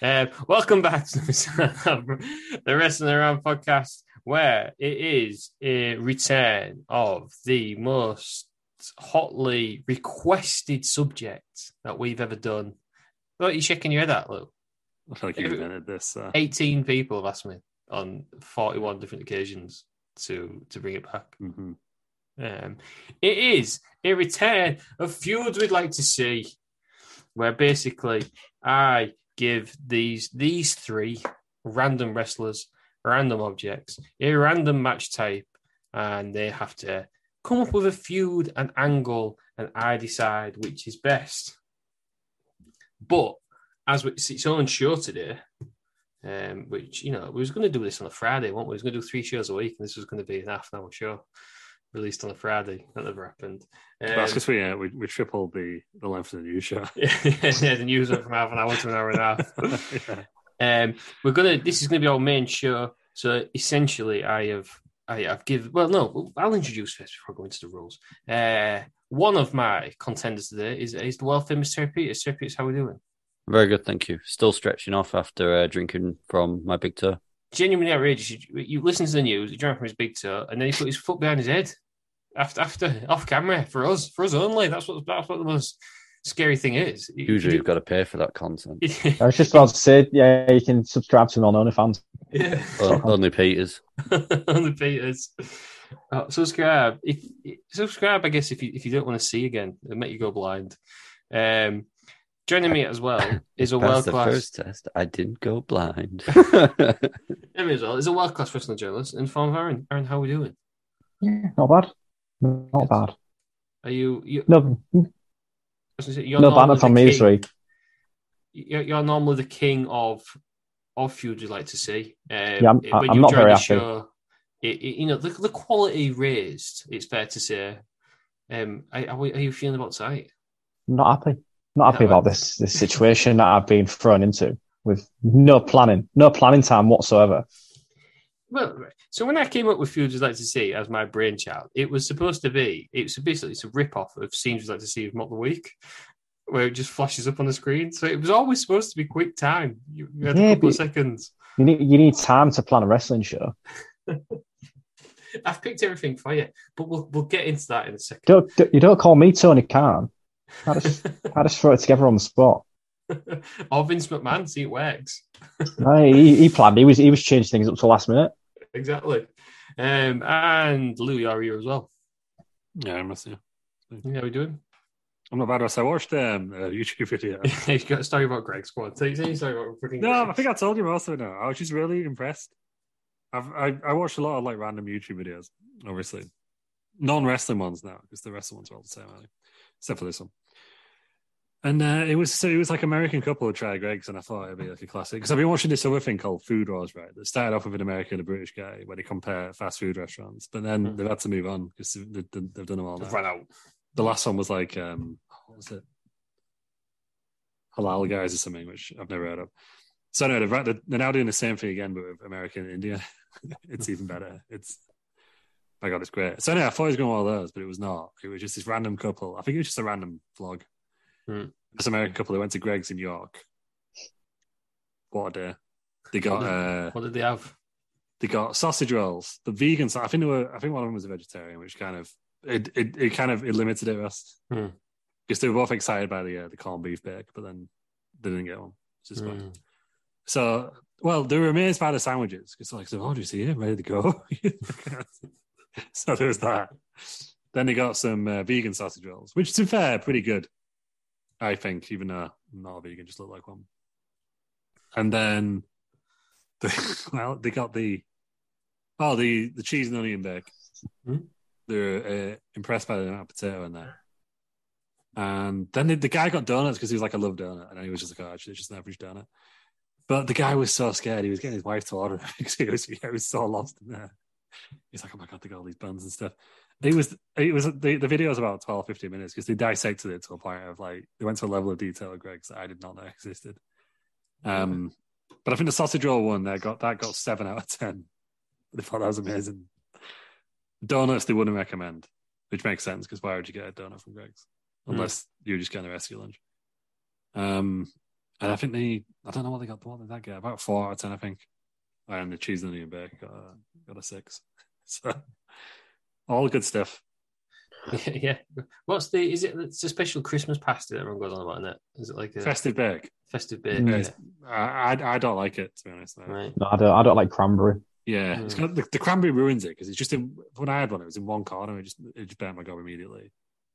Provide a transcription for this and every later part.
Um, welcome back to the Wrestling Around podcast, where it is a return of the most hotly requested subject that we've ever done. What are you shaking your head at, Lou? I like you invented this. Uh... 18 people have asked me on 41 different occasions to to bring it back. Mhm. Um, it is a return of feuds we'd like to see, where basically I give these these three random wrestlers random objects, a random match type, and they have to come up with a feud, an angle, and I decide which is best. But as it's on show today, um, which you know we was going to do this on a Friday, weren't we? We was going to do three shows a week, and this was going to be an half an hour show released on a Friday. That never happened. Um, That's because we, uh, we we tripled the, the length of the news show. yeah, the news went from half an hour to an hour and a half. Yeah. Um, we're gonna. This is gonna be our main show. So essentially, I have. I have give. Well, no, I'll introduce first before going to the rules. Uh, one of my contenders today is is the world famous Therapeutics. Therapeutics, how are we doing? Very good, thank you. Still stretching off after uh, drinking from my big toe. Genuinely outrageous. You, you listen to the news. He drank from his big toe, and then he put his foot behind his head after after off camera for us for us only. That's what that's what the most scary thing is. Usually, you- you've got to pay for that content. I was just about to say, yeah, you can subscribe to him on OnlyFans. yeah. O- Only Peters. on the Peters. Uh, subscribe if subscribe. I guess if you if you don't want to see again, it'll make you go blind. Um, joining me as well is a world class. first test. I didn't go blind. Him as well is a world class wrestling journalist in form of Aaron. Aaron, how are we doing? Yeah, not bad. Not bad. Are you? you No, I was gonna say, you're no banner from the me this king- You're, you're normally the king of of feud you'd like to see. Um, Yeah, I'm- when I'm you not very happy. Show, it, it- you know the, the quality raised. It's fair to say. Um, are, are, you feeling about tonight? Not happy. Not happy No, about this this situation that I've been thrown into with no planning, no planning time whatsoever. Well, so when I came up with Feuds I'd Like to See as my brainchild, it was supposed to be, it's basically it's a rip off of Scenes We'd Like to See of Mock the Week, where it just flashes up on the screen. So it was always supposed to be quick time. You, you had Yeah, a couple of seconds. You need you need time to plan a wrestling show. I've picked everything for you, but we'll, we'll get into that in a second. Don't, don't- you don't call me Tony Khan. I just I just throw it together on the spot. or Vince McMahon, see it works. No, he, he planned. He was he was changing things up to last minute. Exactly. Um, and Louis, are you as well? yeah, I must. Say. Yeah. How are we doing? I'm not bad. Ross. I watched um, a YouTube video. You've got a story about Greg. Go on. Tell, tell your story about freaking No, Greg. I think I told you most of it now. I was just really impressed. I've, I I watched a lot of like random YouTube videos, obviously, non wrestling ones now because the wrestling ones are all the same, I think, except for this one. And uh, it was so it was like American couple who tried Greggs, and I thought it'd be like a classic because I've been watching this other thing called Food Wars, right? That started off with an American and a British guy where they compare fast food restaurants, but then mm. they've had to move on because they've, they've, done them all. They've run out. The last one was like um, what was it? Halal guys or something, which I've never heard of. So anyway, they're, they're, now doing the same thing again, but with America and India. it's even better. It's my god, it's great. So anyway, I thought he was going one of those, but it was not. It was just this random couple. I think it was just a random vlog Hmm. This American couple who went to Greggs in York. What a day! They got uh, What did they have? they got sausage rolls. The vegan. I think they were. I think one of them was a vegetarian, which kind of it it, it kind of it limited it us Hmm. because they were both excited by the uh, the corned beef bake, but then they didn't get one. Which is fine. Hmm. So, well, they were amazed by the sandwiches because, like, so, oh, do you see it? Ready to go? so there was that. Then they got some uh, vegan sausage rolls, which, to be fair, pretty good, I think, even though I'm not a vegan, just look like one. And then, the, well, they got the, oh, the, the cheese and onion bake. Hmm. They're uh, impressed by the amount of potato in there. And then the, the guy got donuts because he was like, I love donut. And he was just like, oh, actually, it's just an average donut. But the guy was so scared. He was getting his wife to order it because he was, he was so lost in there. He's like, oh my God, they got all these buns and stuff. It was, it was, the, the video was about 12, 15 minutes because they dissected it to a point of like, they went to a level of detail of Greggs that I did not know existed. Um, but I think the sausage roll one, that got, that got seven out of 10. They thought that was amazing. Donuts they wouldn't recommend, which makes sense because why would you get a donut from Greggs unless you're just going to rescue lunch? Um, and I think they, I don't know what they got. What did that get? About four out of ten, I think. And the cheese and onion bake got a, got a six. So all good stuff. yeah. What's the? Is it? It's a special Christmas pasta that everyone goes on about, isn't it? Is it like a Festive bake. festive bake? Mm. Yeah, Yeah. I, I I don't like it to be honest. Right. No, I don't. I don't like cranberry. Yeah, it's Mm. got, the, the cranberry ruins it because it's just in when I had one, it was in one corner. And it just it just burnt my gob immediately.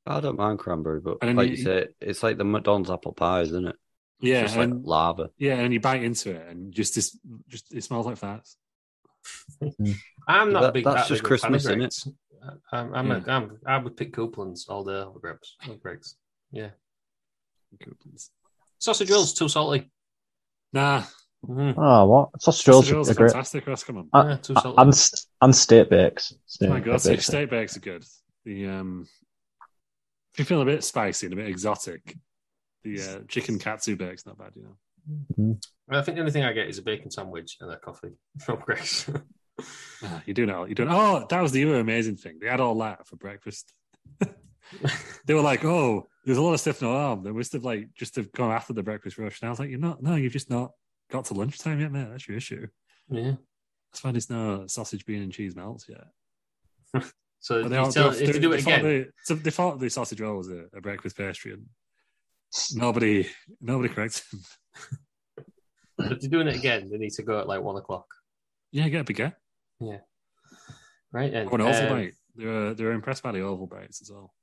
I don't mind cranberry, but And like you- you say, it's like the McDonald's apple pies, isn't it? Yeah, It's just like and, lava. yeah, and you bite into it, and just this, just it smells like that. I'm not That- a big. that's that just big a fan of Christmas, isn't it? Greggs. I'm, I'm, a, I'm, I would pick Cooplands all day over Greggs. over Greggs. Yeah. Sausage rolls too salty. Nah, Mhm. Oh, what sausage sausage rolls rolls are are great. fantastic. Ross, come on. Uh, Yeah, too salty. and st- and steak bakes. Oh my god, so bakes. steak bakes are good. The um, if you feel a bit spicy and a bit exotic, the uh, chicken katsu bake's not bad, you know. I think the only thing I get is a bacon sandwich and a coffee from Greggs. Ah, you do know, you don't. Oh, that was the other amazing thing. They had all that for breakfast. they were like, "Oh, there's a lot of stuff in our arm." They must have like just have gone after the breakfast rush. And I was like, "You're not. No, you've just not got to lunchtime yet, mate. That's your issue. yeah. That's why there's no sausage, bean, and cheese melts yet." So But you tell, if they do it again, the- so they thought the sausage roll was a, a breakfast pastry, and nobody, nobody corrects them. if they're doing it again, they need to go at like one o'clock. Yeah, get a baguette. Right. And, Or an oval um, bite. They were they were impressed by the oval bites as well.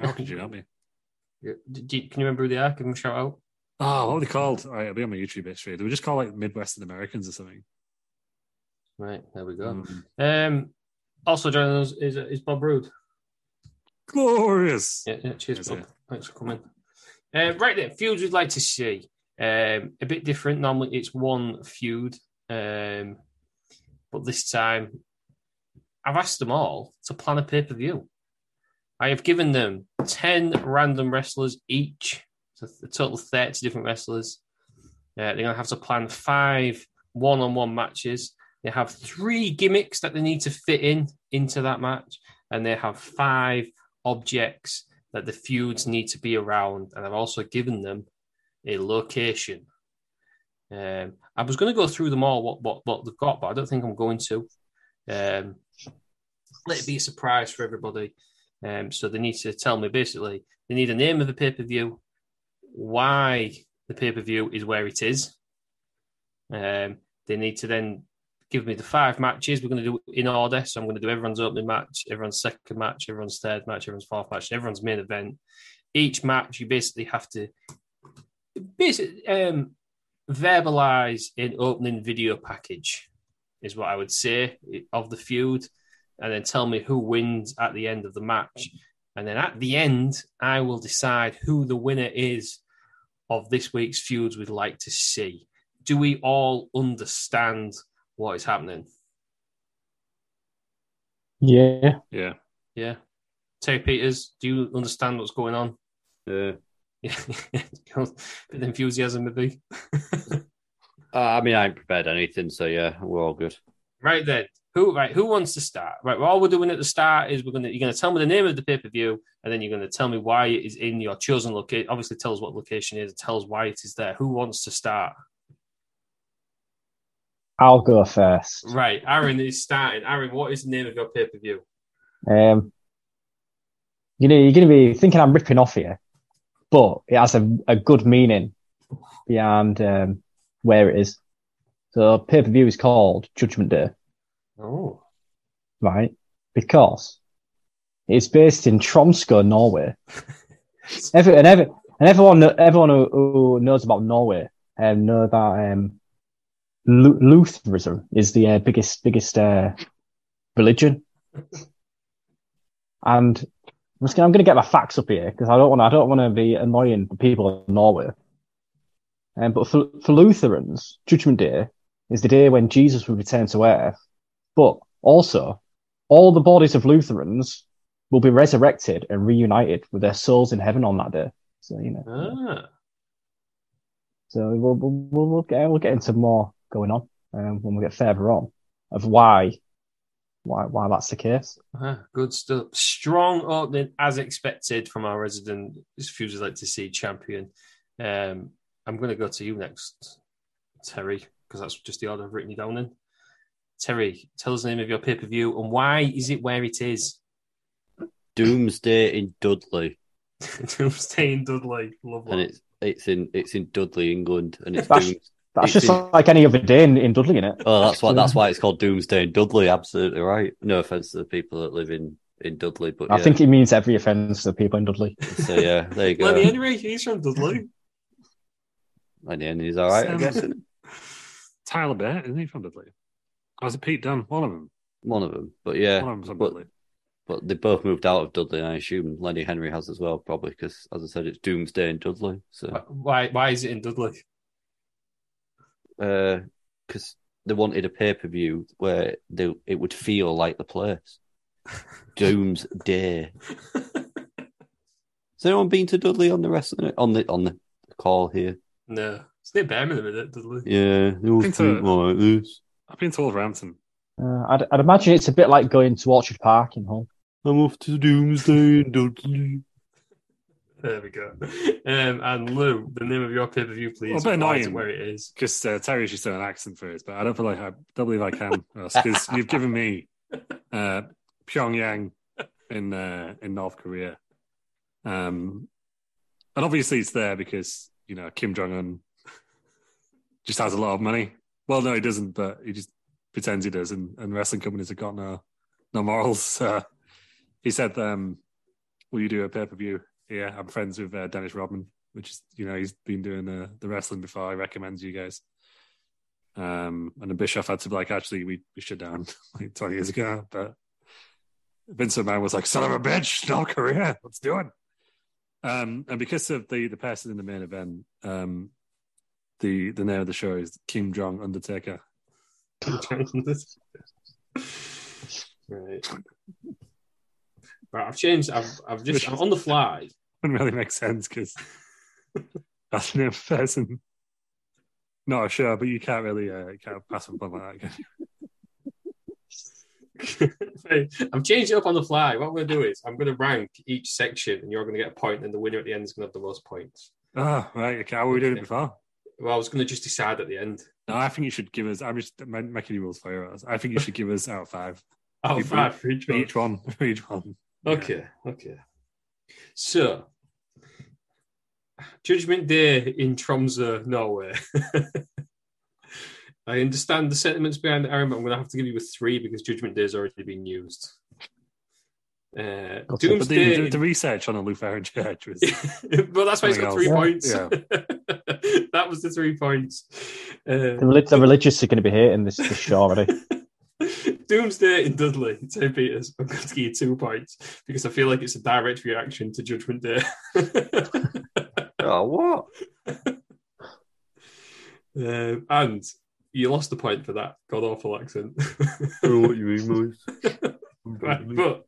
How could you not be? do you- can you remember who they are? Give them a shout out. Oh, what were they called? All right, it'll be on my YouTube history. They were just called like Midwestern Americans or something. Right. There we go. Mm. Um, also joining us is, is Bob Rood. Glorious. Yeah, yeah cheers, Bob. yeah. Thanks for coming. Uh, right then, feuds we'd like to see. Um, a bit different. Normally it's one feud, um, but this time I've asked them all to plan a pay per view. I have given them 10 random wrestlers each, so a total of 30 different wrestlers. Uh, they're going to have to plan five one on one matches. They have three gimmicks that they need to fit in into that match, and they have five objects that the feuds need to be around. And I've also given them a location. Um, I was going to go through them all, what, what, what they've got, but I don't think I'm going to. Um, let it be a surprise for everybody. Um, so they need to tell me basically, they need a name of the pay per view, why the pay per view is where it is. Um, they need to then give me the five matches. We're going to do in order. So I'm going to do everyone's opening match, everyone's second match, everyone's third match, everyone's fourth match, everyone's main event. Each match, you basically have to basically um, verbalize in opening video package, is what I would say of the feud, and then tell me who wins at the end of the match. And then at the end, I will decide who the winner is of this week's feuds we'd like to see. Do we all understand what is happening? Yeah. Yeah. Yeah. Terry Peters, do you understand what's going on? Yeah. Yeah. Bit of enthusiasm, maybe. Uh, I mean, I ain't prepared anything, so yeah, we're all good. Right then, Who right? Who wants to start? Right. Well, all we're doing at the start is we're gonna you're gonna tell me the name of the pay per view, and then you're gonna tell me why it is in your chosen location. Obviously, tell us what location it is. Tell us why it is there. Who wants to start? I'll go first. Right. Aaron is starting. Aaron, what is the name of your pay per view? Um, you know, you're going to be thinking I'm ripping off here, but it has a, a good meaning beyond um, where it is. So pay per view is called Judgment Day, Oh. right? Because it's based in Tromsø, Norway. Every, and, every, and everyone, everyone who, who knows about Norway um, know that um, Lu- Lutheranism is the uh, biggest biggest uh, religion. And I'm, just gonna, I'm going to get my facts up here because I don't want I don't want to be annoying the people in Norway. Um, but for, for Lutherans, Judgment Day is the day when Jesus will return to earth. But also, all the bodies of Lutherans will be resurrected and reunited with their souls in heaven on that day. So you know, Ah. so we'll we'll, we'll get we'll get into more going on um, when we get further on of why why why that's the case. Ah, good stuff. Strong opening as expected from our resident Fuses like to see champion. Um, I'm going to go to you next, Terry, because that's just the order I've written you down in. Terry, tell us the name of your pay per view and why is it where it is? Doomsday in Dudley, Doomsday in Dudley. Love and it's it's in it's in Dudley, England, and it's That's- Dooms- That's It's just in- like any other day in, in Dudley, innit? Oh, that's why that's why it's called Doomsday in Dudley. Absolutely right. No offense to the people that live in in Dudley, but I yeah. think it means every offence to the people in Dudley. so. Yeah, there you go. Lenny Henry, he's from Dudley. And the end is all right, I guess. it? Tyler Bate, isn't he from Dudley? Or was it Pete Dunne? One of them. One of them, but yeah, One of them's from but Dudley. but they both moved out of Dudley. And I assume Lenny Henry has as well, probably because, as I said, it's Doomsday in Dudley. So Why? Why is it in Dudley? Because they wanted a pay per view where they, it would feel like the place. Doomsday. Has anyone been to Dudley on the rest of the, on the on the call here? no, it's near Birmingham, isn't it? Dudley. Yeah, they all Been think to- like this. I've been to Wolverhampton. Uh, I'd, I'd imagine it's a bit like going to Orchard Park in Hull. I'm off to Doomsday in Dudley. There we go. Um, and Lou, the name of your pay per view, please. Well, a bit annoying. where it is. Because uh, Terry should do an accent for it, but I don't feel like I don't believe I can. Because you've given me uh, Pyongyang in uh, in North Korea, um, and obviously it's there because you know Kim Jong Un just has a lot of money. Well, no, he doesn't, but he just pretends he does, and, and wrestling companies have got no no morals. So he said, um, "Will you do a pay per view?" Yeah, I'm friends with uh, Dennis Rodman, which is you know he's been doing the the wrestling before. I recommend you guys. Um, and then Bischoff had to be like, actually, we, we shut down like 20 years ago, but Vince McMahon was like, son of a bitch, North Korea, let's do it. Um, and because of the the person in the main event, um, the the name of the show is Kim Jong Undertaker. right. Right, I've changed. I've, I've just I'm on the fly. Wouldn't really make sense because that's the name of the person. Not sure, but you can't really uh, you can't pass up on like that. I've changed it up on the fly. What I'm going to do is I'm going to rank each section, and you're going to get a point, and the winner at the end is going to have the most points. you? Oh, right. Okay. How were we doing it before? Well, I was going to just decide at the end. No, I think you should give us. I'm just making you rules for you. I think you should give us out of five. Oh, You- five for each For one. each one. For each one. Okay, okay. So, Judgment Day in Tromsø, Norway. I understand the sentiments behind it, Aaron, but I'm going to have to give you a three because Judgment Day has already been used. Uh, Gotcha. But Doomsday. the, the, the research on a Lutheran church was. well, that's why it's got Something three else. points. Yeah. that was the three points. The, Uh, relig- the religious are going to be hating this, this show already. Doomsday in Dudley, St. Peters. I'm going to give you two points because I feel like it's a direct reaction to Judgment Day. Oh, what? Um, and you lost the point for that god awful accent. I know what you mean, Moise. Right, but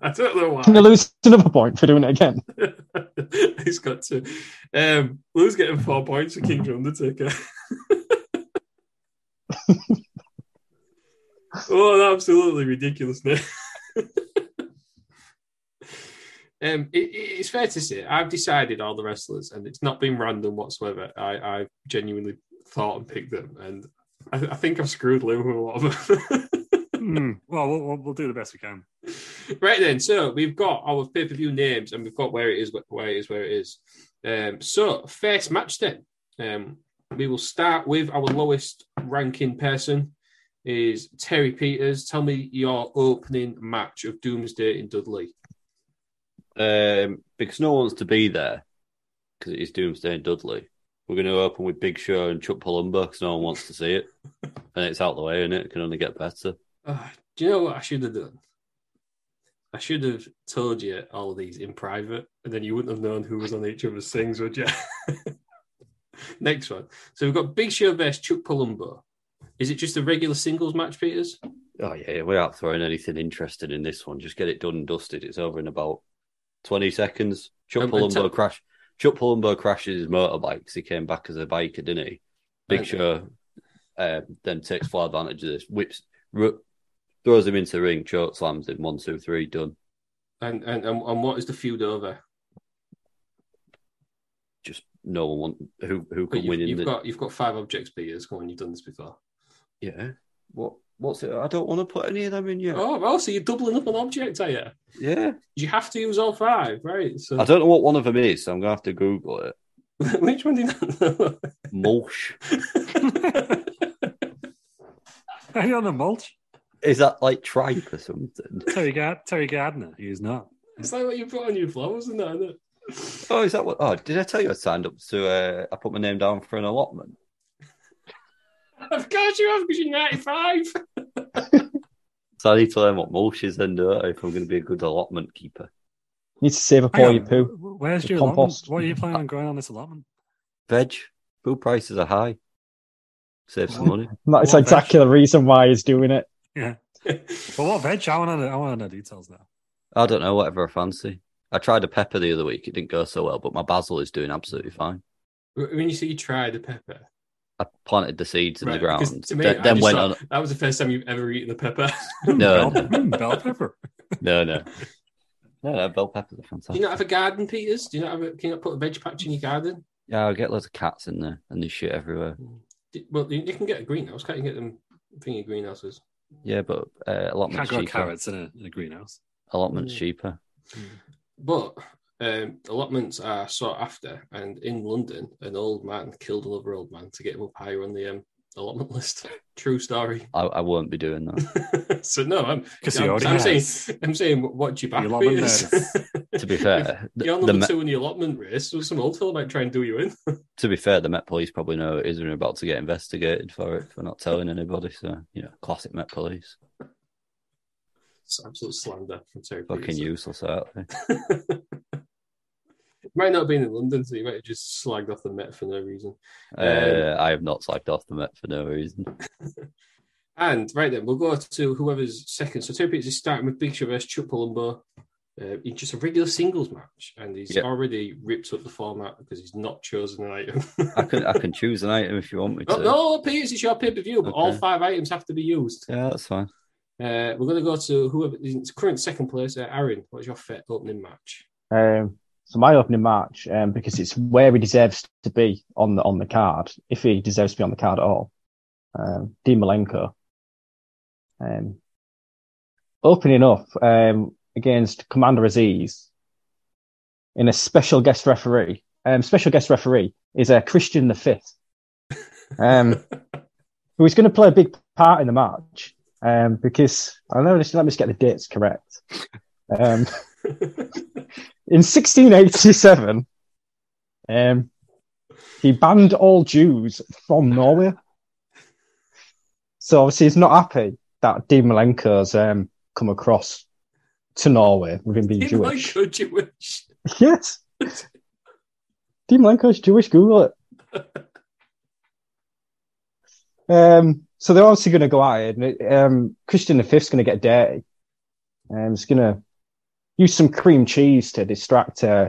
I don't know why. Can I lose another point for doing it again? He's got to. Um, Lou's getting four points for King Undertaker. oh, absolutely ridiculous. Nick. um, it, it's fair to say I've decided all the wrestlers, and it's not been random whatsoever. I, I genuinely thought and picked them, and I, I think I've screwed Lou with a lot of them. Well, well, we'll we'll do the best we can. right then, so we've got our pay per view names, and we've got where it is, where it is, where it is. Um, so first match then, um, we will start with our lowest ranking person is Terry Peters. Tell me your opening match of Doomsday in Dudley. Um, because no one wants to be there because it is Doomsday and Dudley. We're going to open with Big Show and Chuck Palumbo because no one wants to see it, and it's out the way, and it can only get better. Uh, do you know what I should have done? I should have told you all of these in private, and then you wouldn't have known who was on each other's things, would you? Next one. So we've got Big Show versus Chuck Palumbo. Is it just a regular singles match, Peters? Oh yeah, we're not throwing anything interesting in this one. Just get it done and dusted. It's over in about twenty seconds. Chuck Um, Palumbo tell- crash. Chuck Palumbo crashes his motorbike because he came back as a biker, didn't he? Big. Show uh, then takes full advantage of this, whips, ru- throws him into the ring, choke slams him. One, two, three, done. And and and, what is the feud over? Just no one want who who can you've, win in you've the got you've got five objects, Peters. Come on, you've done this before. Yeah. What what's it? I don't want to put any of them in yet. Oh, well, so you're doubling up on objects, are you? Yeah, You have to use all five, right? So I don't know what one of them is, so I'm gonna have to Google it. which one do you know? Mulch Are you on the mulch? is that like tripe or something? Terry, Gard- Terry Gardner. He's not. it's like what you put on your flowers and that, isn't it? Oh, is that what? Oh, did I tell you I signed up to? Uh, I put my name down for an allotment. Of course you have, because you're 95. So I need to learn what mulch is then, do I, if I'm going to be a good allotment keeper. You need to save up Hang all on, your poo. Where's The your compost. allotment? What are you planning on growing on this allotment? Veg, food prices are high. Save some money. That's What exactly the reason why he's doing it. Yeah. But what veg? I want to know, I want to know details now. I don't know, whatever I fancy. I tried a pepper the other week. It didn't go so well, but my basil is doing absolutely fine. When you say you tried the pepper, I planted the seeds in right, the ground. me, then then went thought on. that was the first time you've ever eaten a pepper. No, bell, no, mm, bell pepper. no, no. No, no, bell peppers are fantastic. Do you not have a garden, Peters? Do you not have a, can you not put a veg patch in your garden? Yeah, I'll get loads of cats in there and there's shit everywhere. Well, you, you can get a greenhouse. Can't you get them thingy greenhouses? Yeah, but uh, allotment's Can't grow cheaper. carrots in a, in a greenhouse. Allotment's Mm. cheaper. But um, allotments are sought after, and in London, an old man killed another old man to get him up higher on the um, allotment list. True story. I, I won't be doing that. so no, I'm, 'Cause he I'm, I'm saying, I'm saying, watch your back, The allotment to be fair, the, You're the number Met, two in the allotment race. So some old fella might try and do you in. to be fair, the Met Police probably know it is and are about to get investigated for it for not telling anybody. So you know, classic Met Police, It's absolute slander from Terry fucking Peters. useless outfit. might not have been in London, so you might have just slagged off the Met for no reason. Uh, I have not slagged off the Met for no reason. And right then, we'll go to whoever's second. So Terry Peters is starting with Big Show versus Chuck Palumbo. Uh, in just a regular singles match, and he's Yep. already ripped up the format because he's not chosen an item. I can I can choose an item if you want me to. no, no, Peters, it's your pay per view, but all five items have to be used. Yeah, that's fine. Uh, we're going to go to whoever is current second place. Uh, Aaron, what's your fit opening match? Um, so my opening match, um, because it's where he deserves to be on the on the card, if he deserves to be on the card at all. Um, Dean Malenko. Um, opening up um, against Commander Aziz in a special guest referee. Um, special guest referee is uh, Christian the Fifth, um, who is going to play a big part in the match. Um, because I know. Let me just get the dates correct. Um, in 1687, um, he banned all Jews from Norway. So obviously, he's not happy that Dean Malenko's um, come across to Norway with him being Dean Jewish. Malenko Jewish. Yes. Dean Malenko's Jewish. Google it. Um, so they're obviously going to go at it. And it, um, Christian going to get dirty. Um, he's going to use some cream cheese to distract uh,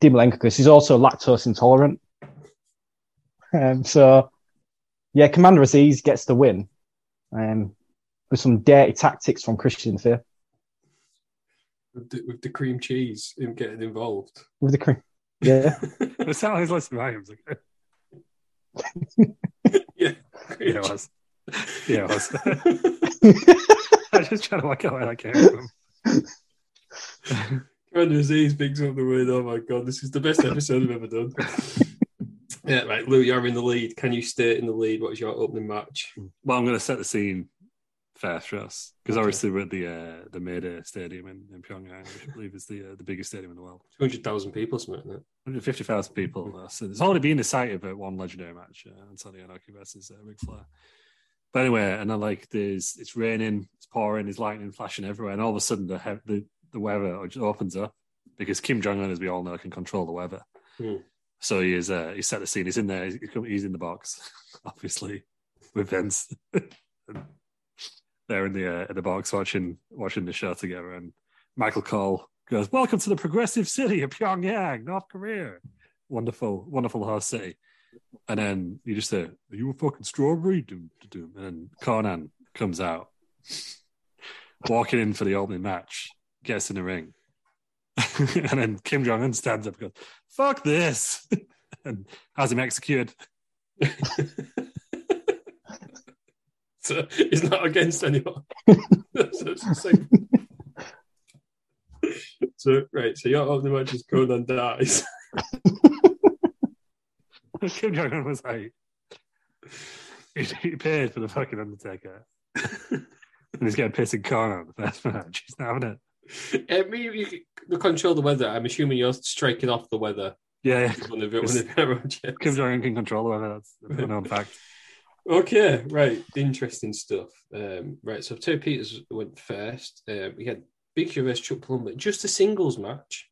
Dean because he's also lactose intolerant. Um, so, yeah, Commander Aziz gets the win. Um, with some dirty tactics from Christian Fear with the, with the cream cheese in getting involved. with the cream. Yeah, That's how his list of items. Yeah, Yeah, it was. Yeah, it was. I was just trying to work out where that came from. Commander Aziz picks up the win. Oh my god, this is the best episode I've ever done. yeah, right, Lou, you're in the lead. Can you stay in the lead? What's your opening match? Well, I'm going to set the scene first for us because obviously we're at the uh, the Mayday Stadium in, in Pyongyang, which I believe is the uh, the biggest stadium in the world. Two hundred thousand people, something like that. 150,000 people. Uh, so there's already been the site of it, one legendary match, uh, Antonio Inoki versus uh, Ric Flair. But anyway, and then like there's it's raining, it's pouring, there's lightning flashing everywhere, and all of a sudden the he- the, the weather just opens up because Kim Jong Un, as we all know, can control the weather. Hmm. So he is uh, he's set the scene. He's in there. He's, he's in the box, obviously, with Vince. They're in the uh, in the box watching watching the show together, and Michael Cole goes, "Welcome to the progressive city of Pyongyang, North Korea. Wonderful, wonderful host city." And then you just say, "Are you a fucking strawberry?" Doom, doom. And then Konnan comes out, walking in for the opening match, gets in the ring, and then Kim Jong Un stands up and goes, "Fuck this," and has him executed. So he's not against anyone. so, like- So, right, so your opening match is Konnan dies. Kim Jong Un was like, he, he paid for the fucking Undertaker. and he's getting pissed at Konnan on the first match. He's not having it. Uh, maybe you can control the weather. I'm assuming you're striking off the weather. Yeah, yeah. When they've, when they've been around, yes. Kim Jong Un can control the weather. That's a known fact. Okay, right. Interesting stuff. Um, right, so Terry Peters went first. Uh, we had Big Show versus Chuck Palumbo, just a singles match.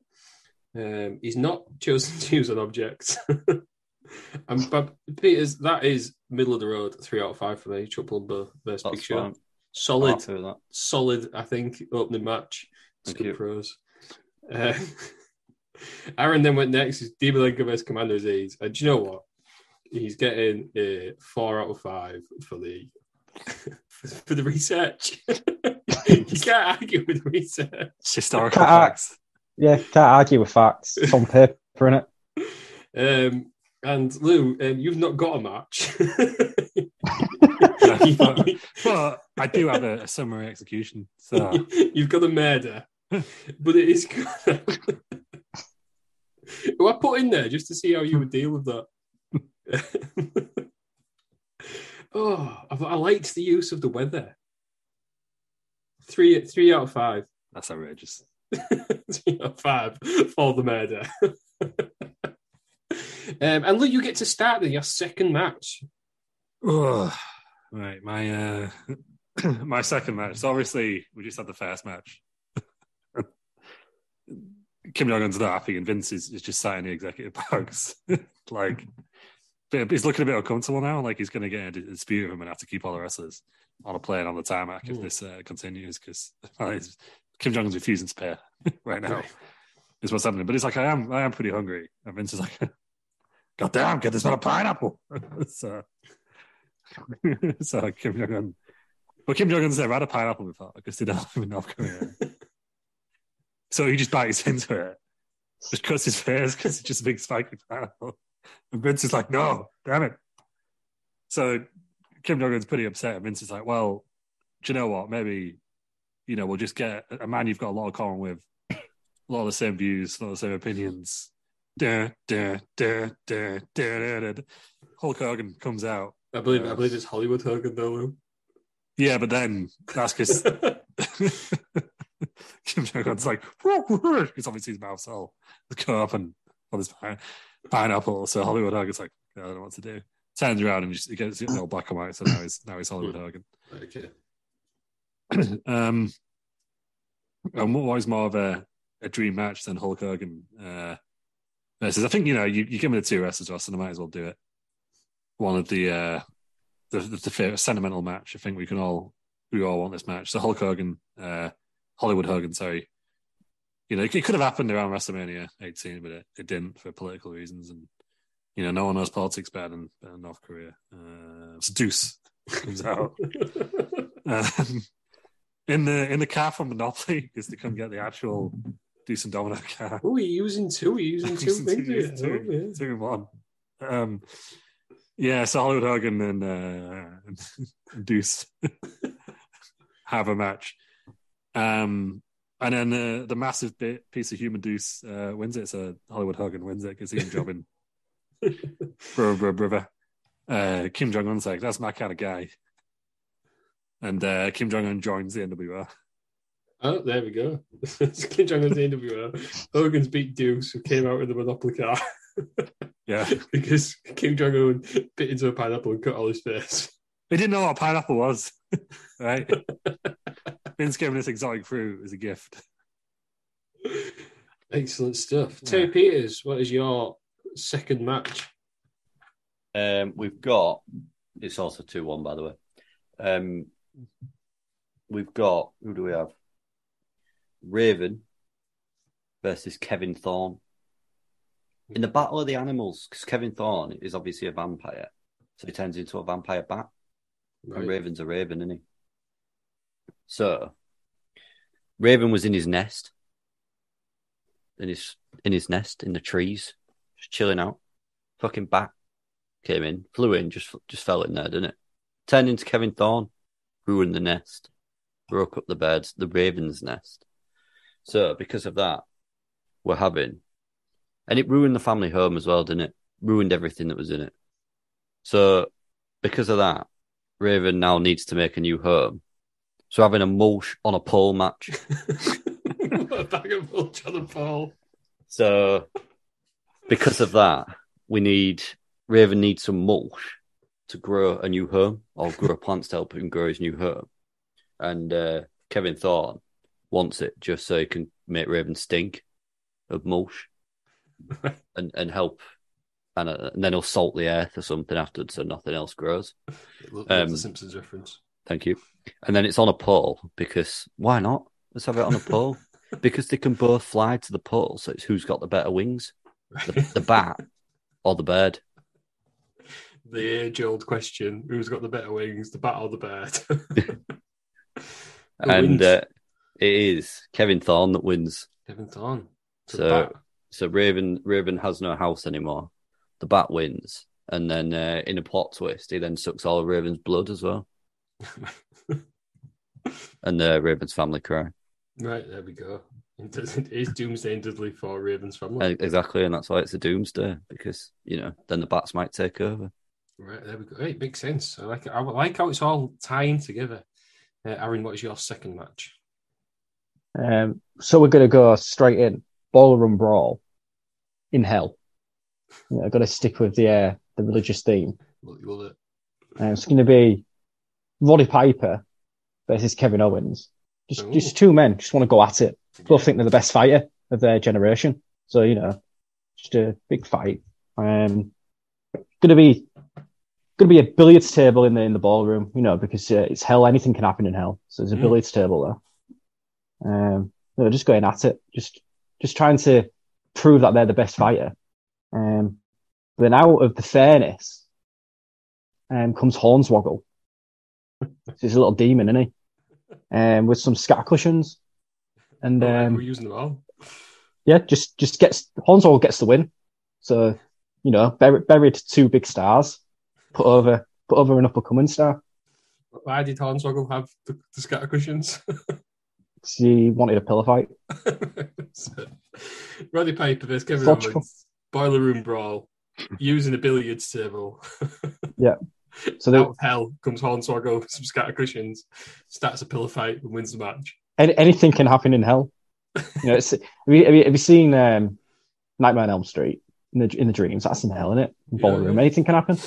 Um, he's not chosen to use an object. and Bob Peters, that is middle of the road, three out of five for me. Chuck Palumbo versus Big Show. fine. Solid, Happy with that. solid, I think, opening match. Thank Good you. pros. Uh, Aaron then went next. Is Dean Malenko versus Commander Aziz. And do you know what? He's getting a four out of five for the for the research. you can't argue with research. It's historical Can't- facts. yeah, can't argue with facts. It's on paper, innit? Um, and Lou, um, you've not got a match. but, but I do have a, a summary execution. So You've got a murder, but it is. Who I put in there just to see how you would deal with that. oh, I, I liked the use of the weather. Three, three out of five. that's outrageous. three out of five for the murder. um, and look, you get to start then your second match. Ugh. right, my uh, my second match. So obviously, we just had the first match. Kim Jong Un's not happy, and Vince is, is just sat in the executive box. like, he's looking a bit uncomfortable now. Like, he's going to get a dispute with him and have to keep all the wrestlers on a plane on the tarmac if Mm. this uh, continues because Kim Jong Un's refusing to pay right now. Is what's happening. But it's like, I am, I am pretty hungry. And Vince is like, God damn, get this man a pineapple. so, so Kim Jong Un. But Kim Jong Un's never had a pineapple before because they don't live in North Korea. So he just bites into it, just cuts his face because it's just a big spiky pineapple. And Vince is like, no, damn it. So Kim Jong Un's pretty upset. And Vince is like, well, do you know what? Maybe, you know, we'll just get a man you've got a lot of common with, a lot of the same views, a lot of the same opinions. Duh, duh, duh, duh, duh, duh, duh. Hulk Hogan comes out. I believe, I uh, believe it's Hollywood Hogan though, Lou. Yeah, but then that's because Kim Jong Un's like, because obviously his mouth's all cut up and on his pine- pineapple. So Hollywood Hogan's like, I don't know what to do. Turns around and just, he gets it all black and white. So now he's now he's Hollywood Hogan. okay. um, and what was more of a, a dream match than Hulk Hogan uh, versus? I think you know you, you give me the two wrestlers, Ross, and I might as well do it. One of the uh, the, the, the favorite sentimental match. I think we can all we all want this match. So Hulk Hogan, uh, Hollywood Hogan. Sorry, you know it, could have happened around WrestleMania 18, but it, it didn't for political reasons, and you know no one knows politics better than, better than North Korea. Uh, so Deuce comes out. Um, in the in the car from Monopoly is to come get the actual Deuce and Domino car. Oh, you're using two. You're using two Using things. two, here. two, Oh, yeah. two in one. Um, yeah, so Hollywood Hogan and, uh, and Deuce have a match. Um, and then the the massive bit, piece of human Deuce uh, wins it. So Hollywood Hogan wins it because he's jobbing bro, bro, brother. Uh, Kim Jong Un's like, that's my kind of guy. And uh, Kim Jong Un joins the NWO. Oh, there we go. It's Kim Jong Un's the NWO. Hogan's beat Deuce, who came out with the Monopoly car Yeah, because Kim Jong Un bit into a pineapple and cut all his face. He didn't know what a pineapple was, right? Vince gave him this exotic fruit as a gift. Excellent stuff. Terry Peters, what is your second match? Um, we've got it's also two one by the way. Um, we've got who do we have? Raven versus Kevin Thorn in the Battle of the Animals because Kevin Thorn is obviously a vampire, so he turns into a vampire bat, and Raven's a raven, isn't he? So Raven was in his nest, in his in his nest in the trees, just chilling out. Fucking bat came in, flew in, just just fell in there, didn't it? Turned into Kevin Thorn, ruined the nest, broke up the birds, the raven's nest. So because of that, we're having, and it ruined the family home as well, didn't it? Ruined everything that was in it. So because of that, Raven now needs to make a new home. So having a mulch on a pole match. a bag of mulch on the pole. So because of that, we need Raven needs some mulch to grow a new home or grow plants to help him grow his new home. And uh, Kevin Thorn wants it just so he can make Raven stink of mulch and, and help. And, uh, and then he'll salt the earth or something afterwards so nothing else grows. Love Um, the Simpsons reference. Thank you. And then it's on a pole because why not? Let's have it on a pole because they can both fly to the pole. So it's who's got the better wings, the, the bat or the bird. The age-old question: Who's got the better wings, the bat or the bird? And uh, it is Kevin Thorn that wins. Kevin Thorn. To So so Raven Raven has no house anymore. The bat wins, and then uh, in a plot twist, he then sucks all of Raven's blood as well, and uh, Raven's family cry. Right, there we go. It is Doomsday and Dudley for Raven's family. Exactly, and that's why it's a doomsday because you know then the bats might take over. Right, there we go. It makes sense. I like it. I like how it's all tying together. Uh, Aaron, what is your second match? Um, so we're going to go straight in ballroom brawl in hell. Yeah, I've got to stick with the uh, the religious theme. You will it? Uh, it's going to be Roddy Piper versus Kevin Owens. Just Ooh. just two men just want to go at it. Both think they're the best fighter of their generation. So you know, just a big fight. Um, going to be going to be a billiards table in the in the ballroom. You know, because uh, it's hell. Anything can happen in hell. So there's a Mm. billiards table there. Um, they're just going at it. Just just trying to prove that they're the best fighter. Um, but then out of the fairness, um, comes Hornswoggle. He's a little demon, isn't he? Um, with some scat cushions. And Alright, um, we're using them all. yeah, just just gets Hornswoggle gets the win. So you know, buried, buried two big stars, put over put over an up and coming star. Why did Hornswoggle have the, the scatter cushions? 'Cause he wanted a pillow fight. Roddy Piper versus Kevin. Owens. Boiler room brawl. Using a billiards table. Yeah. So they, Out of hell comes Hornswoggle some scatter cushions, starts a pillow fight and wins the match. any, anything can happen in hell. You know, it's, have, you, have, you, have you seen um, Nightmare on Elm Street in the in the dreams? That's in hell, isn't it? In Yeah, ballroom, yeah. anything can happen.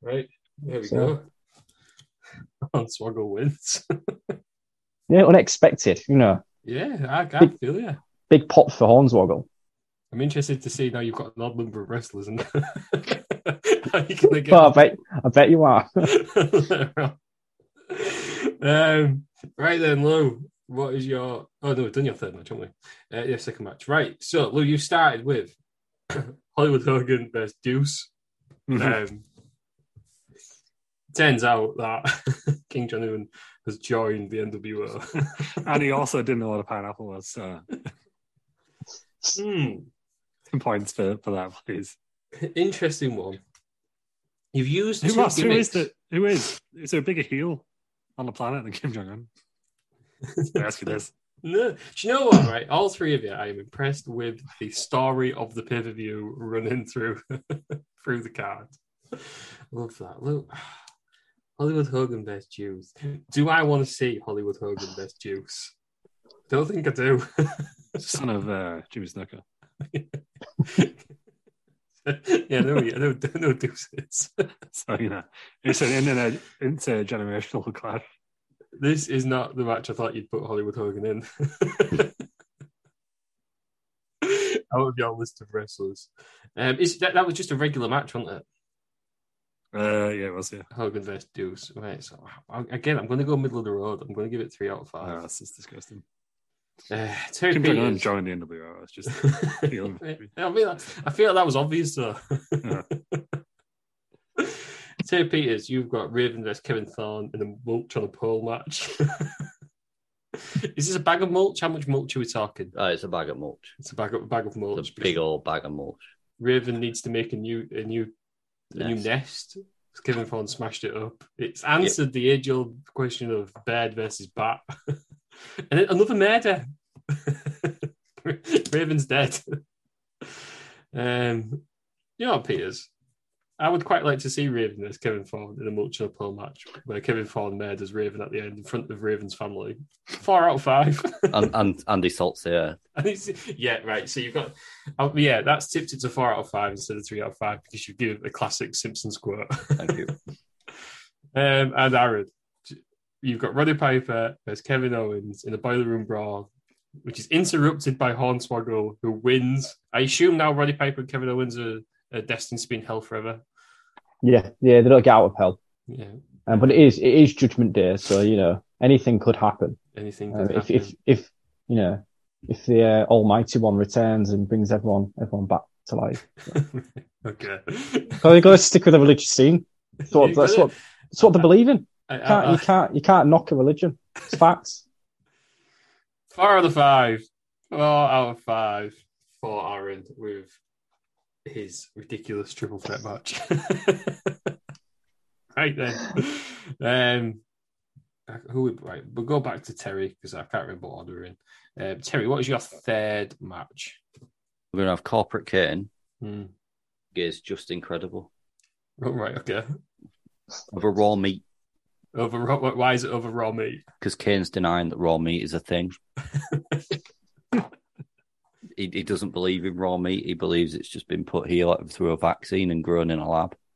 Right. There we So- go. Hornswoggle wins. Yeah, unexpected. You know, yeah, I, I feel you. big pop for Hornswoggle. I'm interested to see now you've got an odd number of wrestlers and how you gonna get Oh, I bet I bet you are. um, right then, Lou, what is your? Oh no, we've done your third match, haven't we? Uh, yeah, second match. Right. So, Lou, you started with Hollywood Hogan versus Deuce. Mhm. Um, turns out that Kim Jong Un has joined the NWO. and he also didn't know what a pineapple was. So Hmm. Points for, for that, please. Interesting one. You've used Who who is the, Who is? Is there a bigger heel on the planet than Kim Jong Un? I ask you this. No, do you know what? Right, all three of you, I am impressed with the story of the pay per view running through through the card. Love that. Look, Hollywood Hogan best Deuce. Do I want to see Hollywood Hogan best Deuce? Don't think I do. Son of uh, Jimmy Snuka. yeah, no, yeah, no, no deuces. So you know, it's an inter intergenerational clash. This is not the match I thought you'd put Hollywood Hogan in. Out of your list of wrestlers, um, is that, that was just a regular match, wasn't it? Uh, yeah, it was yeah. Hogan versus Deuce. Right. So again, I'm going to go middle of the road. I'm going to give it three out of Oh, five. that's just disgusting. Uh, Terry Kim Jong Peters. joined the NWO. It's just. I mean, I feel like that was obvious though. Yeah. Terry Peters, you've got Raven versus Kevin Thorn in a mulch on a pole match. Is this a bag of mulch? How much mulch are we talking? Oh, it's a bag of mulch. It's a bag of bag of mulch. It's a big old bag of mulch. Raven needs to make a new a new a new Nest. nest. Kevin Thorn smashed it up. It's answered the age old question of bird versus bat. And then another murder. Raven's dead. um, you know, Peters. I would quite like to see Raven as Kevin Thorn in a mulch pole match where Kevin Thorn murders Raven at the end in front of Raven's family. Four out of five. And, and Andy Salt's it's, yeah, right. So you've got, oh, yeah, that's tipped it to four out of five instead of three out of five because you give a classic Simpsons quote. Thank you. um, and Aaron, you've got Roddy Piper as Kevin Owens in a boiler room brawl, which is interrupted by Hornswoggle, who wins. I assume now Roddy Piper and Kevin Owens are, are destined to be in hell forever. Yeah, yeah, they don't get out of hell. Yeah, Um, but it is it is Judgment Day, so you know anything could happen. anything Um, if happen. if if you know if the uh, Almighty One returns and brings everyone everyone back to life, okay. so you got to stick with the religious scene. That's what that's what that's what they believe in. I- You I- can't, I- you can't you can't knock a religion. It's facts. Four out of five. Four out of five for Aaron with his ridiculous triple threat match. right then. Um, who would right? We'll go back to Terry because I can't remember what order we're in. Um, Terry, what was your third match? We're going to have Corporate Kane Hmm. is Justin Credible. Oh, right, okay. a raw meat, Over raw, why is it over raw meat? because Kane's denying that raw meat is a thing. he, he doesn't believe in raw meat. He believes it's just been put here like, through a vaccine and grown in a lab.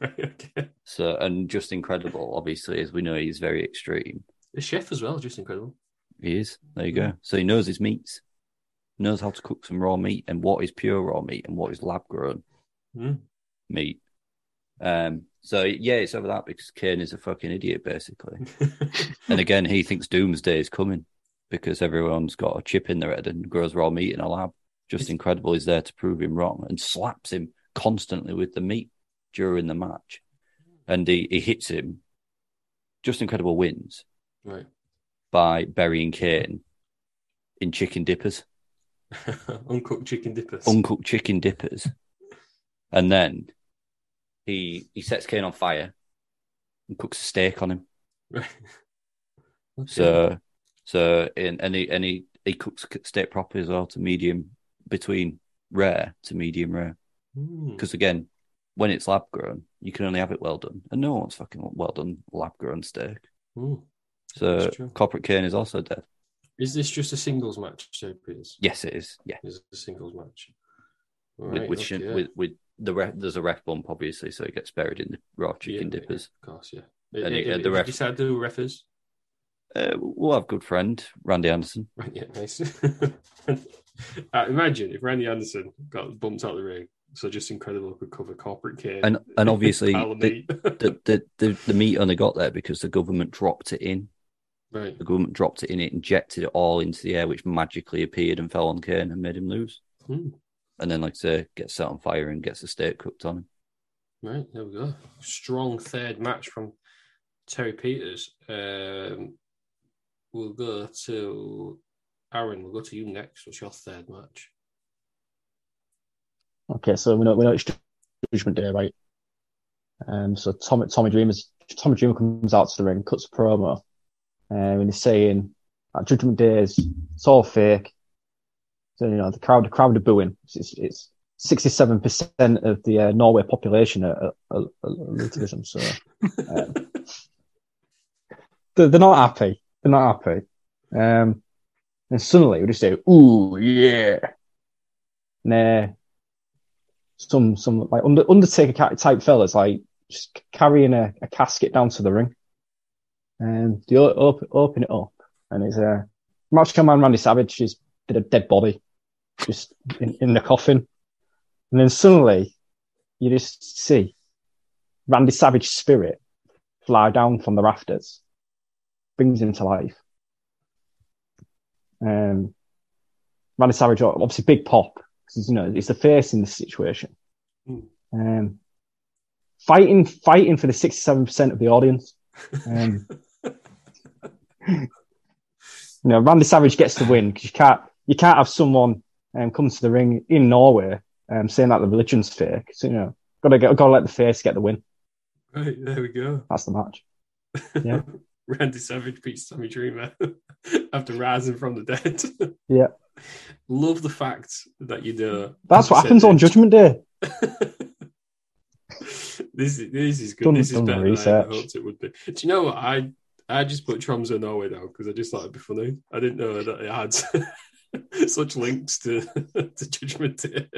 Right, okay. So, and Justin Credible, obviously, as we know, he's very extreme. The chef as well, Justin Credible. He is. There you go. So he knows his meats, knows how to cook some raw meat and what is pure raw meat and what is lab grown Hmm. meat. Um. So yeah, it's over that because Kane is a fucking idiot, basically. and again, he thinks Doomsday is coming because everyone's got a chip in their head and grows raw meat in a lab. Just It's- incredible. He's there to prove him wrong and slaps him constantly with the meat during the match, and he, he hits him. Justin Credible wins right. by burying Kane in chicken dippers. Uncooked chicken dippers. uncooked chicken dippers, and then he he sets Kane on fire and cooks a steak on him. Right. Okay. So so in and he and he, he cooks steak properly as well to medium between rare to medium rare Hmm. because again when it's lab grown you can only have it well done and no one's fucking well done lab grown steak. Hmm. So corporate Kane is also dead. Is this just a singles match, Jay Peters? Yes, it is. Yeah, it's a singles match? with Right, with, okay. with with the ref, there's a ref bump obviously, so it gets buried in the raw chicken yeah, dippers. Of course, yeah. And Uh, it- uh, uh, the did ref- you decide the do refers? Uh, we'll have good friend Randy Anderson. Right, yeah, nice. uh, imagine if Randy Anderson got bumped out of the ring. So Justin Credible could cover corporate care. And and obviously the, the, the, the, the meat only got there because the government dropped it in. right. The government dropped it in, it injected it all into the air, which magically appeared and fell on Kane and made him lose. Hmm. And then, like I say, gets set on fire and gets the steak cooked on him. Right, there we go. Strong third match from Terry Peters. Um, we'll go to Aaron. We'll go to you next. What's your third match? Okay, so we know we know it's Judgment Day, right? Um, so Tommy Tommy Dreamer's Tommy Dreamer comes out to the ring, cuts a promo, um, and he's saying that Judgment Day is it's all fake. So you know the crowd the crowd are booing. It's it's sixty seven percent of the uh, Norway population are, are, are Lutheranism. So um, they're, they're not happy. They're not happy. Um, and suddenly we just say, "Ooh, yeah!" And uh, some some like under, Undertaker type fellas like just carrying a, a casket down to the ring, and they o- op- open it up, and it's a uh, Macho Man Randy Savage is a dead body just in, in the coffin, and then suddenly you just see Randy Savage's spirit fly down from the rafters, brings him to life. Um, Randy Savage, obviously, big pop because you know it's the face in this situation. Mm. Um, fighting, fighting for the sixty-seven percent of the audience. Um, you know, Randy Savage gets the win because you can't, you can't have someone um, comes to the ring in Norway um, saying that the religion's fake. So you know, gotta get, gotta let the face get the win. Right there we go. That's the match. Yeah. Randy Savage beats Tommy Dreamer after rising from the dead. Yeah. Love the fact that you do. That's what happens on Judgment Day. this is this is good. Done- this is better than I research. hoped it would be. Do you know what I? I just put Tromsø Norway down because I just thought it'd be funny. I didn't know that it had such links to to Judgment Day.